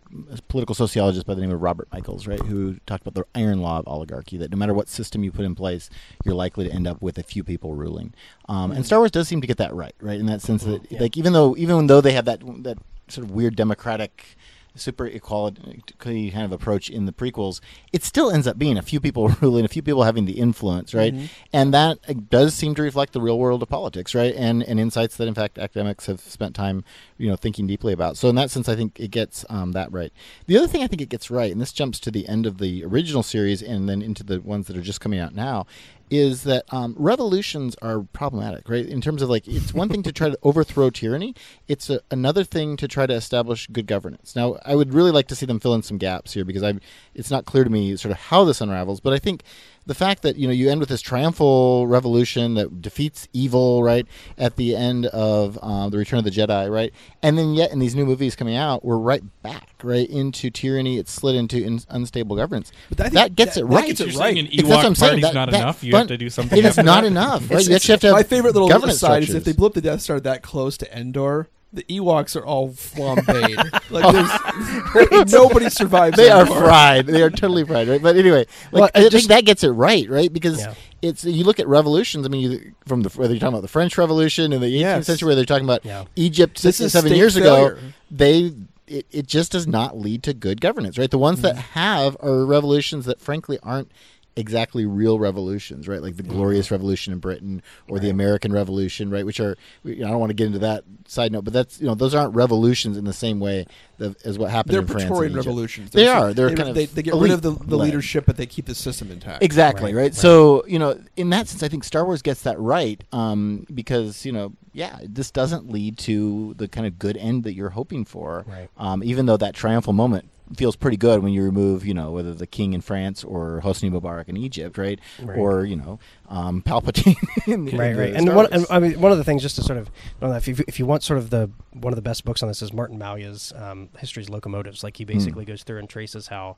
political sociologist by the name of Robert Michels, right, who talked about the iron law of oligarchy. That no matter what system you put in place, you're likely to end up with a few people ruling. Um, And Star Wars does seem to get that right, right, in that sense that like even though even though they have that that sort of weird democratic super equality kind of approach in the prequels, it still ends up being a few people ruling, a few people having the influence, right? And that uh, does seem to reflect the real world of politics, right? And and insights that in fact academics have spent time, you know, thinking deeply about. So in that sense, I think it gets um, that right. The other thing I think it gets right, and this jumps to the end of the original series and then into the ones that are just coming out now, is that um, revolutions are problematic, right? In terms of like, it's one thing to try to overthrow tyranny; it's a, another thing to try to establish good governance. Now, I would really like to see them fill in some gaps here because I, it's not clear to me sort of how this unravels, but I think the fact that you know you end with this triumphal revolution that defeats evil, right? At the end of um, the Return of the Jedi, right? And then yet in these new movies coming out, we're right back, right into tyranny. It's slid into in, unstable governance. But I think that gets that- it that right. gets it right. saying an It's- that's what I'm saying. party's That- not that enough. You fun- have to do something. It is not enough, right? It's- you it's- actually have to have my favorite little governance aside is if they blew up the Death Star that close to Endor, the Ewoks are all flambéed. like there's nobody survives. they are fried. They are totally fried, right? But anyway, like Well, I it think that gets it right, right? Because Yeah. it's you look at revolutions. I mean, you, from the whether you're talking about the French Revolution in the 18th Yes. century, where they're talking about Yeah. Egypt This six is seven years failure. ago, they it, it just does not lead to good governance, right? The ones that mm-hmm. have are revolutions that frankly aren't exactly real revolutions, right? Like the Glorious Revolution in Britain or the American Revolution, right? Which are you know, I don't want to get into that side note, but that's you know those aren't revolutions in the same way that, as what happened They're in France. Praetorian Egypt. revolutions. They They're- They're they, kind of they, they get rid of the, the leadership, but they keep the system intact. Exactly Right, right, right. So you know, in that sense, I think Star Wars gets that right um, because you know, yeah, this doesn't lead to the kind of good end that you're hoping for. Right. Um, even though that triumphal moment feels pretty good when you remove, you know, whether the king in France or Hosni Mubarak in Egypt, right? Right. Or you know, um, Palpatine. in the- right, right. And one, and I mean, one of the things, just to sort of, if you, if you want sort of the one of the best books on this is Martin Malia's um, History's Locomotives. Like he Hmm. basically goes through and traces how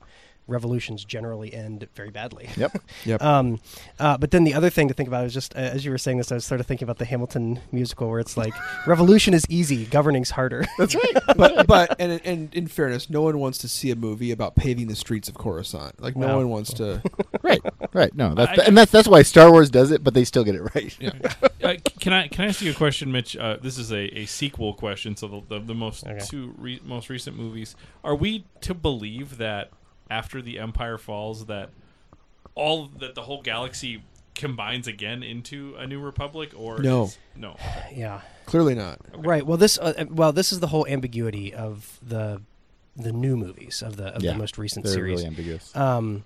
revolutions generally end very badly. Yep. Yep. Um, uh, but then the other thing to think about is just uh, as you were saying this, I was sort of thinking about the Hamilton musical, where it's like revolution is easy, governing's harder. That's right. but but and, and in fairness, no one wants to see a movie about paving the streets of Coruscant. Like no Well. one wants to. right, right. No, that's I- and that's that's why Star Wars does it, but they still get it right. Yeah. uh, can I can I ask you a question, Mitch? Uh, this is a, a sequel question. So the the, the most Okay. two re- most recent movies. Are we to believe that after the Empire falls, that all that the whole galaxy combines again into a new republic, or No. is- no? Okay. yeah. Clearly not. Right. Well, this uh, uh, well, this is the whole ambiguity of the the new movies of the of Yeah, the most recent They're series. really ambiguous. Um,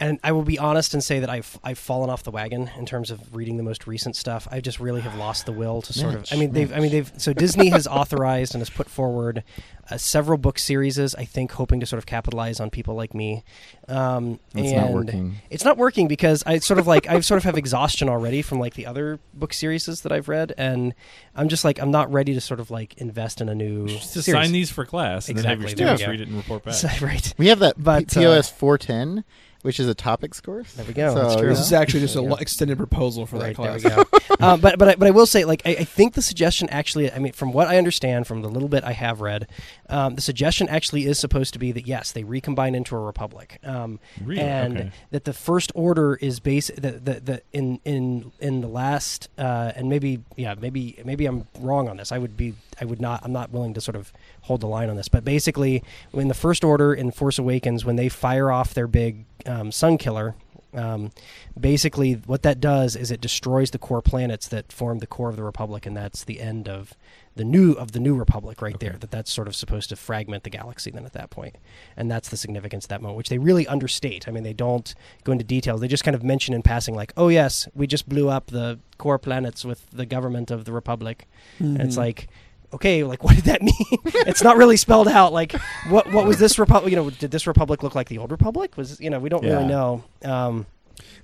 and I will be honest and say that I've I've fallen off the wagon in terms of reading the most recent stuff. I just really have lost the will to sort of. I Mitch, mean, they've. I mean, they've. So Disney has authorized and has put forward uh, several book series. I think hoping to sort of capitalize on people like me. Um, It's and not working. It's not working because I sort of like I sort of have exhaustion already from like the other book series that I've read, and I'm just like I'm not ready to sort of like invest in a new. Just to series. sign these for class and then have your Exactly, there we students go. read it and report back. So- right. We have that But, P- uh, POS 410, which is a topics course. There we go. So, That's true. This is actually just an you extended proposal for that class. there we go. um, but but I, but I will say, like, I, I think the suggestion actually, I mean, from what I understand, from the little bit I have read, um, the suggestion actually is supposed to be that yes, they recombine into a republic, um, Really? and Okay. that the first order is base that the, the in in in the last uh, and maybe yeah maybe maybe I'm wrong on this. I would be I would not I'm not willing to sort of hold the line on this, but basically, when the first order in Force Awakens, when they fire off their big um, sun killer. Um, basically, what that does is it destroys the core planets that form the core of the Republic, and that's the end of the new of the new Republic right there. That that's sort of supposed to fragment the galaxy then at that point, and that's the significance of that moment, which they really understate. I mean, they don't go into details; they just kind of mention in passing, like, "Oh yes, we just blew up the core planets with the government of the Republic," and it's Mhm. like. Okay, like what did that mean? it's not really spelled out. Like, what what was this republic? You know, did this republic look like the old republic? Was you know, we don't really know. Um,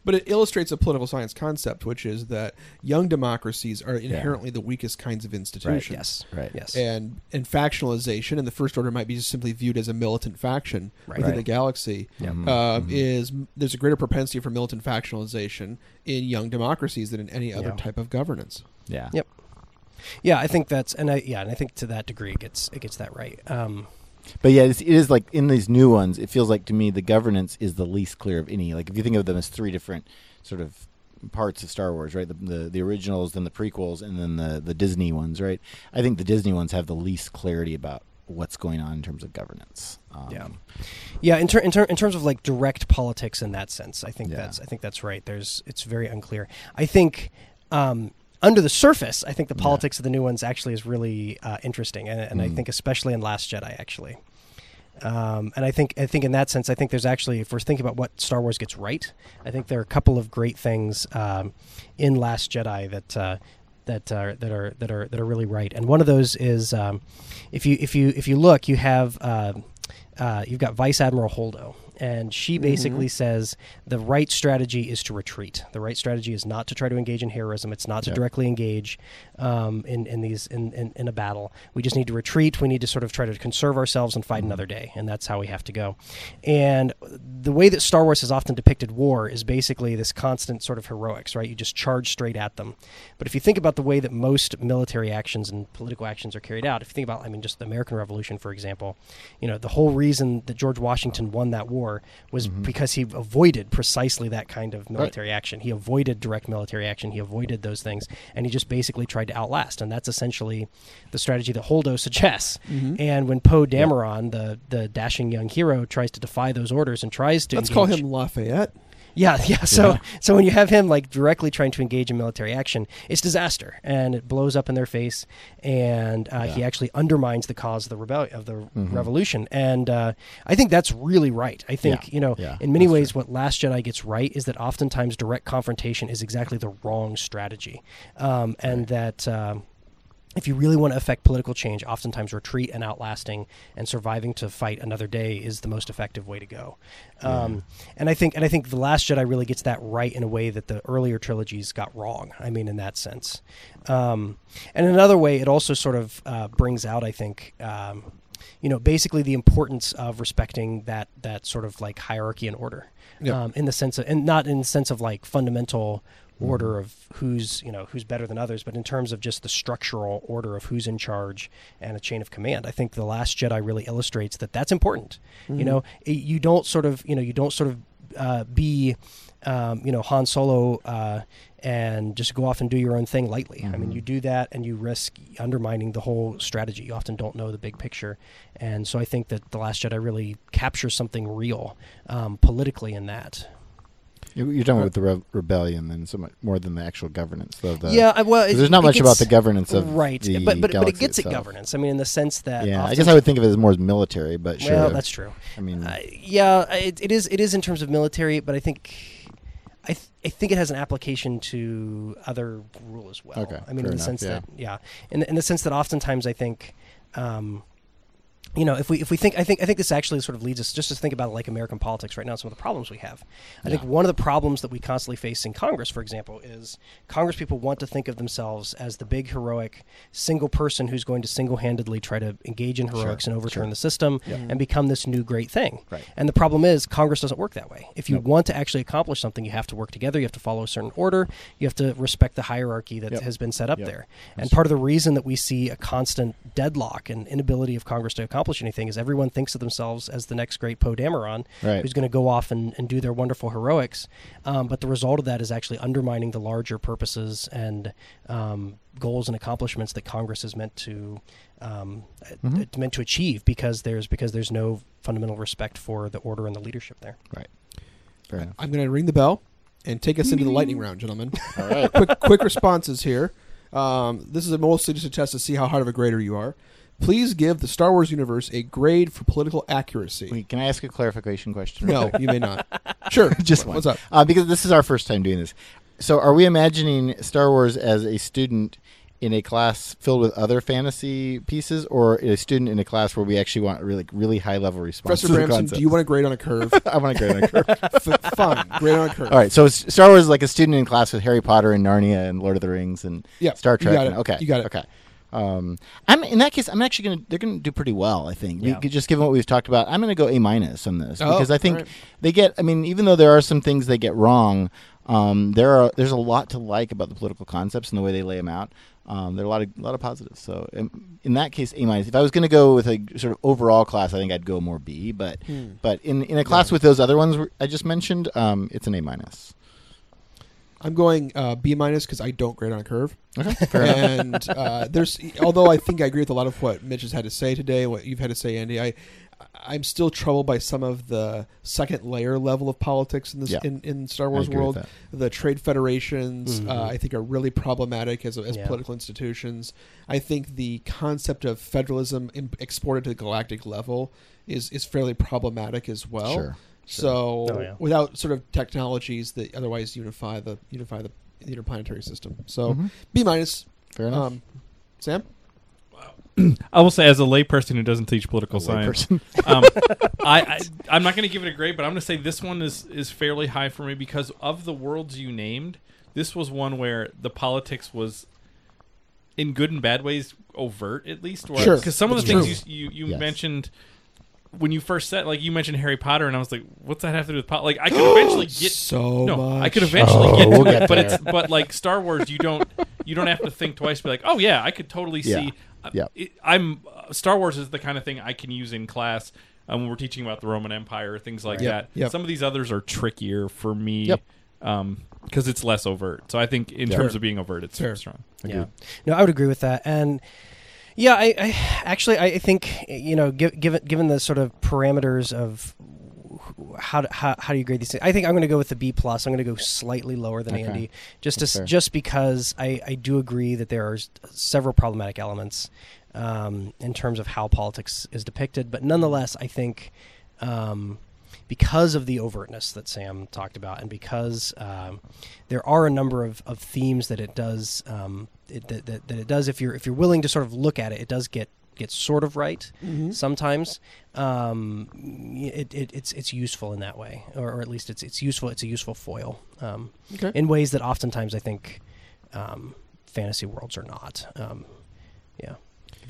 But it illustrates a political science concept, which is that young democracies are inherently the weakest kinds of institutions. yes, Right. yes, And and factionalization, and the first order might be just simply viewed as a militant faction Right. within Right. the galaxy. Yeah. Mhm. Um, Mhm. Is there's a greater propensity for militant factionalization in young democracies than in any other Yeah. type of governance. Yeah. Yep. Yeah, I think that's and I yeah, and I think to that degree it gets it gets that right. Um, But yeah, it's, it is like in these new ones, it feels like to me the governance is the least clear of any. Like if you think of them as three different sort of parts of Star Wars, right? The the, the originals, then the prequels, and then the the Disney ones, right? I think the Disney ones have the least clarity about what's going on in terms of governance. Um, Yeah. yeah, in, ter- in, ter- in terms of like direct politics in that sense, I think Yeah. that's I think that's right. There's it's very unclear. I think um, under the surface, I think the Yeah. politics of the new ones actually is really uh, interesting, and, and I Mm. think especially in Last Jedi actually. Um, and I think I think in that sense, I think there's actually, if we're thinking about what Star Wars gets right, I think there are a couple of great things um, in Last Jedi that uh, that are that are that are that are really right. And one of those is um, if you if you if you look, you have uh, uh, you've got Vice Admiral Holdo, and she basically says the right strategy is to retreat. The right strategy is not to try to engage in heroism. It's not to directly engage um, in in these in, in in a battle. We just need to retreat. We need to sort of try to conserve ourselves and fight Mm-hmm. another day, and that's how we have to go. And the way that Star Wars has often depicted war is basically this constant sort of heroics, right? You just charge straight at them. But if you think about the way that most military actions and political actions are carried out, if you think about, I mean, just the American Revolution, for example, you know, the whole reason that George Washington won that war was because he avoided precisely that kind of military action. He avoided direct military action. He avoided those things, and he just basically tried to outlast. And that's essentially the strategy that Holdo suggests. Mhm. And when Poe Dameron, the the dashing young hero, tries to defy those orders and tries to Let's call him Lafayette. Yeah, yeah. So, Yeah. so when you have him like directly trying to engage in military action, it's disaster, and it blows up in their face, and uh, he actually undermines the cause of the rebellion of the Mhm. revolution. And uh, I think that's really right. I think Yeah. you know, Yeah, in many ways, what Last Jedi gets right is that oftentimes direct confrontation is exactly the wrong strategy, um, and that. Um, if you really want to affect political change, oftentimes retreat and outlasting and surviving to fight another day is the most effective way to go. Um, and I think, and I think the Last Jedi really gets that right in a way that the earlier trilogies got wrong. I mean, in that sense. Um, and another way, it also sort of uh, brings out, I think. Um, you know, basically the importance of respecting that that sort of like hierarchy and order, Yeah. um, in the sense of, and not in the sense of like fundamental order of who's you know who's better than others, but in terms of just the structural order of who's in charge and a chain of command. I think the Last Jedi really illustrates that that's important. You Mhm. know, it, you don't sort of you know you don't sort of uh, be um, you know Han Solo uh, and just go off and do your own thing lightly. I mean, you do that and you risk undermining the whole strategy. You often don't know the big picture, and so I think that the Last Jedi really captures something real um, politically in that. You- You're talking about the re- rebellion, then so much more than the actual governance. Though the, yeah, well, it- there's not much about the governance of right, but but, but it gets at governance. I mean, in the sense that Yeah, I guess I would think of it as more as military, but sure. Well, that's true. I mean, Uh, yeah, it, it is. It is in terms of military, but I think, I, th- I think it has an application to other rule as well. Okay, I mean, in the enough, sense yeah. that, yeah, in the, in the sense that oftentimes I think. Um, you know, if we if we think, I think I think this actually sort of leads us just to think about like American politics right now. Some of the problems we have. I think one of the problems that we constantly face in Congress, for example, is Congress people want to think of themselves as the big heroic single person who's going to single handedly try to engage in Sure, heroics and overturn sure. the system Yep. and become this new great thing. Right. And the problem is Congress doesn't work that way. If you Nope. want to actually accomplish something, you have to work together. You have to follow a certain order. You have to respect the hierarchy that Yep. has been set up Yep. there. And part of the reason that we see a constant deadlock and inability of Congress to accomplish anything is everyone thinks of themselves as the next great Poe Dameron, Right. who's going to go off and, and do their wonderful heroics. Um, but the result of that is actually undermining the larger purposes and um, goals and accomplishments that Congress is meant to um, Mhm. uh, meant to achieve because there's because there's no fundamental respect for the order and the leadership there. Right. Fair. I'm going to ring the bell and take us into the lightning round, gentlemen. All right. quick, quick responses here. Um, this is mostly just a test to see how hard of a grader you are. Please give the Star Wars universe a grade for political accuracy. Wait, can I ask a clarification question? No, you may not. Sure. just one. what's up? Uh, because this is our first time doing this. So, are we imagining Star Wars as a student in a class filled with other fantasy pieces, or a student in a class where we actually want really, really high level response? Professor to Bramson, concepts? do you want a grade on a curve? I want a grade on a curve. F- fine, grade on a curve. All right, so Star Wars is like a student in class with Harry Potter and Narnia and Lord of the Rings and Yeah, Star you Trek. got and- Okay, You got it. Okay. Um, I'm in that case. I'm actually gonna. They're gonna do pretty well. I think. Yeah. just given what we've talked about, I'm gonna go A minus on this Oh, because I think right. they get. I mean, even though there are some things they get wrong, um, there are. There's a lot to like about the political concepts and the way they lay them out. Um, there are a lot of a lot of positives. So um, in that case, A minus. If I was going to go with a sort of overall class, I think I'd go more B. But Hmm. but in in a class with those other ones I just mentioned, um, it's an A minus. I'm going uh, B minus because I don't grade on a curve. Okay, fair and uh, there's, although I think I agree with a lot of what Mitch has had to say today, what you've had to say, Andy, I, I'm still troubled by some of the second layer level of politics in this Yeah. in, in Star Wars world. The trade federations, Mhm. uh, I think, are really problematic as, as Yeah. political institutions. I think the concept of federalism im- exported to the galactic level is is fairly problematic as well. Sure. So Oh, yeah. without sort of technologies that otherwise unify the unify the, the interplanetary system. So Mhm. B minus. Fair enough. Um, Sam. I will say, as a layperson who doesn't teach political science, um, I, I I'm not going to give it a grade, but I'm going to say this one is is fairly high for me because of the worlds you named. This was one where the politics was, in good and bad ways, overt at least. Where, Sure. Because some of the That's things true. you you, you Yes. mentioned when you first said, like you mentioned Harry Potter, and I was like, what's that have to do with pol-? Like I could eventually get So no, I could eventually Oh, get to we'll it, get but there. it's but like Star Wars, you don't you don't have to think twice. Be like, oh yeah, I could totally Yeah. see. Yeah. It, I'm uh, Star Wars is the kind of thing I can use in class um, when we're teaching about the Roman Empire, things like Yep, that. yep. Some of these others are trickier for me. Yep. because it's less overt. So I think in Yeah. terms of being overt, it's Fair. strong. Yeah. No, I would agree with that. And yeah, I, I actually I think you know, gi- given given the sort of parameters of how do, how, how do you grade these things? I think I'm going to go with the B plus. I'm going to go slightly lower than Okay. Andy, just to, fair. just because I, I do agree that there are several problematic elements um, in terms of how politics is depicted, but nonetheless, I think. Um, because of the overtness that Sam talked about, and because um, there are a number of, of themes that it does um, it, that, that, that it does if you're if you're willing to sort of look at it, it does get get sort of right sometimes. Um, it, it, it's it's useful in that way, or, or at least it's it's useful. It's a useful foil um, Okay. in ways that oftentimes I think um, fantasy worlds are not. Um, yeah.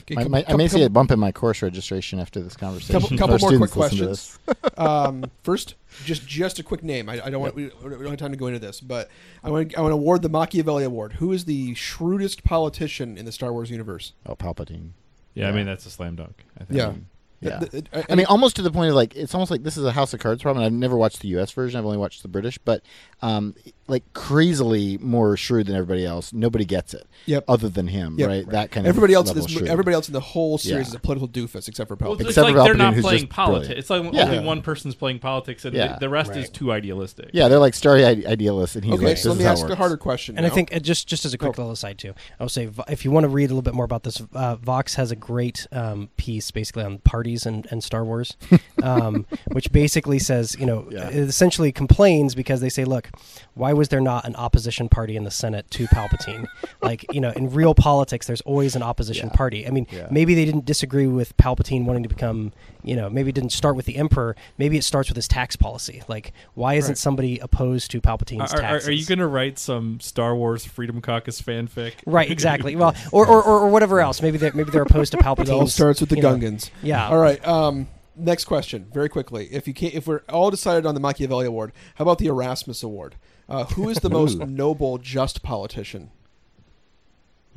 Okay, I, couple- I may couple- see a bump in my course registration after this conversation. Couple, couple our more quick students listen to questions. um, first, just just a quick name. I, I don't want we, we don't have time to go into this, but I want I want to award the Machiavelli Award. Who is the shrewdest politician in the Star Wars universe? Oh, Palpatine. Yeah, I mean that's a slam dunk. I think. Yeah. Yeah. Th- th- I- I mean, almost to the point of like it's almost like this is a House of Cards problem. I've never watched the U.S. version. I've only watched the British, but um, like crazily more shrewd than everybody else. Nobody gets it. Yep. Other than him, Yep. right? That kind everybody of else in this, of mo- shrewd. everybody else in the whole series Yeah. is a political doofus except for Well, Palpatine. it's Except like for they're not who's playing just politics. brilliant. It's like Yeah. only Yeah. one person's playing politics, and Yeah. the, the rest Right. is too idealistic. Yeah, they're like starry idealists, and he's okay, like, so this let me is ask a harder question. And I think uh, just just as a quick Go. little aside too, I will say if you want to read a little bit more about this, uh, Vox has a great um, piece basically on parties and, and Star Wars, um, which basically says you know Yeah. it essentially complains because they say, look, why was there not an opposition party in the Senate to Palpatine? like you know, in real politics, there's always an opposition Yeah. party. I mean, Yeah. maybe they didn't disagree with Palpatine wanting to become, you know, maybe it didn't start with the Emperor. Maybe it starts with his tax policy. Like, why isn't Right. somebody opposed to Palpatine's Are, are, taxes? are you going to write some Star Wars Freedom Caucus fanfic? Right, exactly. Well, or, or, or, or whatever else. Maybe they're maybe they're opposed to Palpatine. it all starts with the you know. Gungans. Yeah. All right. Um, next question, very quickly. If you can't, if we're all decided on the Machiavelli Award, how about the Erasmus Award? Uh, who is the most noble, just politician?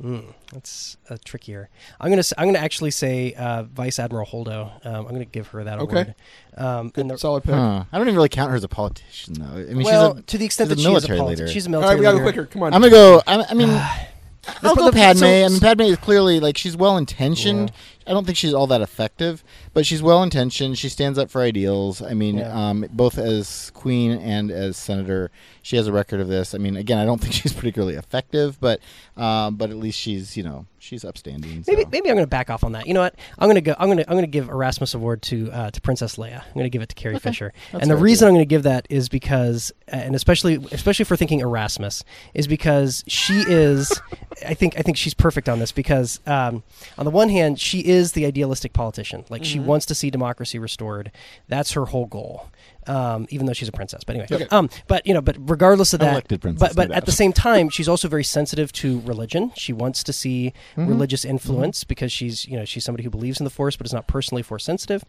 Mm, that's uh, trickier. I'm gonna s- I'm gonna actually say uh, Vice Admiral Holdo. Um, I'm gonna give her that Okay. award. Um, Good, the, solid pick. Huh. I don't even really count her as a politician, though. I mean, well, she's a, to the extent she's that a she is a military politician, leader. she's a All military right, we gotta go leader. quicker. Come on. I'm gonna go. I, I mean, I'll The- go Padme. so- I mean, Padme is clearly like she's well intentioned. I don't think she's all that effective, but she's well intentioned. She stands up for ideals. I mean, Yeah. um, both as queen and as senator, she has a record of this. I mean, again, I don't think she's particularly effective, but um, but at least she's you know she's upstanding. Maybe so. maybe I'm going to back off on that. You know what? I'm going to go. I'm going to I'm going to give Erasmus Award to uh, to Princess Leia. I'm going to give it to Carrie Fisher. That's and the reason too. I'm going to give that is because, uh, and especially especially for thinking Erasmus, is because she is. I think I think she's perfect on this because um, on the one hand she is the idealistic politician. Like she wants to see democracy restored. That's her whole goal. Um, even though she's a princess, but anyway. Okay. Um, but you know, but regardless of that, princess, but but at the same time, she's also very sensitive to religion. She wants to see Mm-hmm. religious influence because she's you know she's somebody who believes in the force but is not personally force sensitive.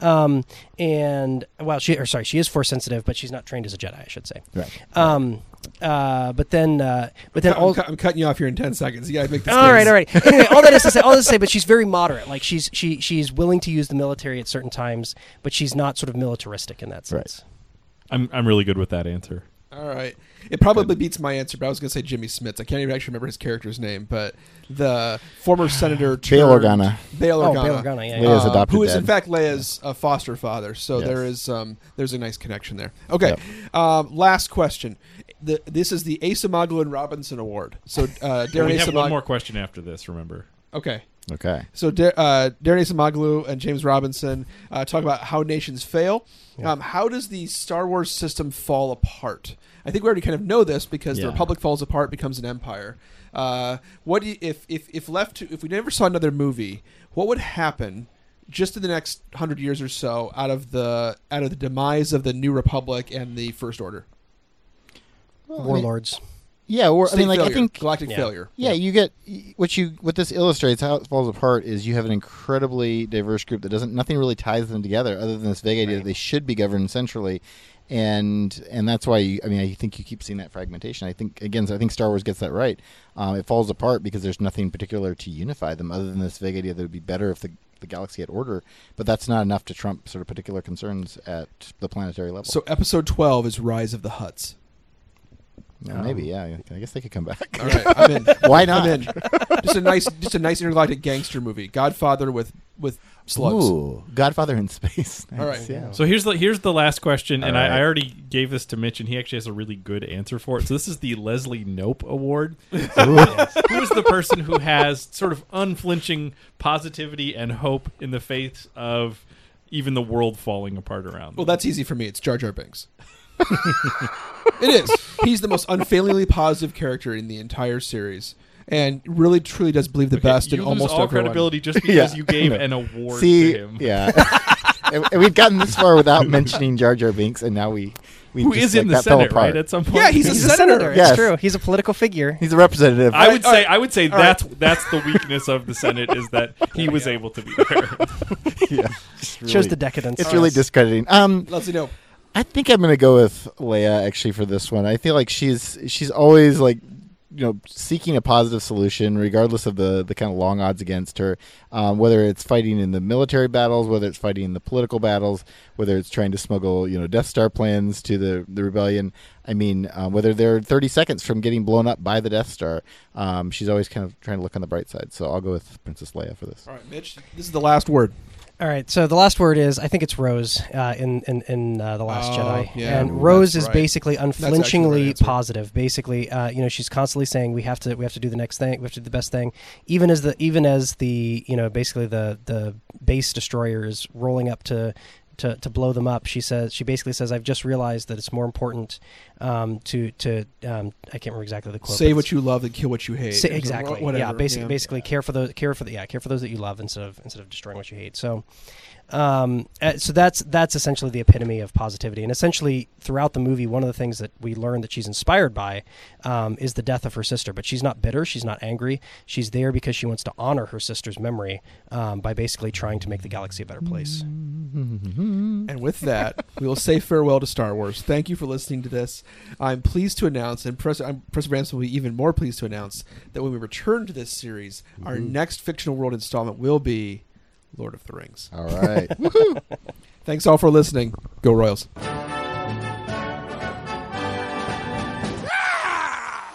Um, and well, she or sorry, she is force sensitive, but she's not trained as a Jedi, I should say. Right. Um, uh, but then uh, but then I'm, all. cu- I'm cutting you off here in ten seconds. You gotta make this. All right, case. all right. Anyway, all that is to say, all that is to say, but she's very moderate. Like she's she she's willing to use the military at certain times, but she's not sort of militaristic in that Right. sense. I'm I'm really good with that answer. All right. It probably beats my answer, but I was going to say Jimmy Smits. I can't even actually remember his character's name, but the former senator Bail Organa. Bail Oh, Organa. Bail Organa, yeah, yeah. Leia's adopted who is in fact Leia's uh, foster father. So Yes. there is um, there's a nice connection there. Okay, um, last question. The, this is the Acemoglu and Robinson Award. So uh, Darren we have Asa one more question after this. Remember? Okay. Okay. So uh, Daron Acemoglu and James Robinson uh, talk about how nations fail. Um, how does the Star Wars system fall apart? I think we already kind of know this because the Republic falls apart, becomes an empire. Uh, what do you, if if if left to if we never saw another movie, what would happen? Just in the next hundred years or so, out of the out of the demise of the New Republic and the First Order, Well, I mean- Warlords. Yeah, or I mean, like I think galactic Yeah. failure. Yeah, you get what you what this illustrates how it falls apart is you have an incredibly diverse group that doesn't nothing really ties them together other than this vague idea that they should be governed centrally, and and that's why you, I mean I think you keep seeing that fragmentation. I think again I think Star Wars gets that right. Um, it falls apart because there's nothing particular to unify them other than this vague idea that it would be better if the the galaxy had order, but that's not enough to trump sort of particular concerns at the planetary level. So episode twelve is Rise of the Hutts. Yeah, maybe um, yeah, I guess they could come back. All right, I'm in. Why not? I'm in. Just a nice, just a nice intergalactic gangster movie. Godfather with with slugs. Ooh, Godfather in space. All right. Yeah. So here's the here's the last question, and All I, right. I already gave this to Mitch, and he actually has a really good answer for it. So this is the Leslie Knope Award. who is the person who has sort of unflinching positivity and hope in the face of even the world falling apart around? them? Well, that's easy for me. It's Jar Jar Binks. It is. He's the most unfailingly positive character in the entire series, and really, truly does believe the Okay, best you in lose almost all everyone. credibility just because Yeah, you gave an award See, to him. yeah, and, and we've gotten this far without mentioning Jar Jar Binks, and now we we Who just, is like, in the that fell Senate, apart. right? At some point, Yeah, he's a He's a senator. senator. Yes. It's true. He's a political figure. He's a representative. I would say right. I would say All right. that's that's the weakness of the Senate is that he was able to be there. yeah, just Shows really- the decadence. It's really discrediting. Um, Leslie, no. I think I'm going to go with Leia actually for this one. I feel like she's she's always like you know seeking a positive solution regardless of the the kind of long odds against her um, whether it's fighting in the military battles whether it's fighting in the political battles whether it's trying to smuggle you know death star plans to the the rebellion i mean um, whether they're 30 seconds from getting blown up by the death star um, she's always kind of trying to look on the bright side so i'll go with princess leia for this All right, Mitch. This is the last word. All right, so the last word is I think it's Rose uh, in in in uh, the Last Oh, Jedi, yeah, and Rose is right. basically right unflinchingly positive. Basically, uh, you know, she's constantly saying we have to we have to do the next thing, we have to do the best thing, even as the even as the you know basically the the base destroyer is rolling up to. To, to blow them up, she says. She basically says, "I've just realized that it's more important um, to to um, I can't remember exactly the quote. Say what you love and kill what you hate. Say, exactly. Whatever. Yeah. Basically, basically care for those care for the yeah care for those that you love instead of instead of destroying what you hate. So, um, uh, so that's that's essentially the epitome of positivity. And essentially, throughout the movie, one of the things that we learn that she's inspired by um, is the death of her sister. But she's not bitter. She's not angry. She's there because she wants to honor her sister's memory um, by basically trying to make the galaxy a better place. And with that, we will say farewell to Star Wars. Thank you for listening to this. I'm pleased to announce, and Professor, I'm, Professor Branson will be even more pleased to announce that when we return to this series, our next fictional world installment will be Lord of the Rings. all right Thanks all for listening. Go Royals.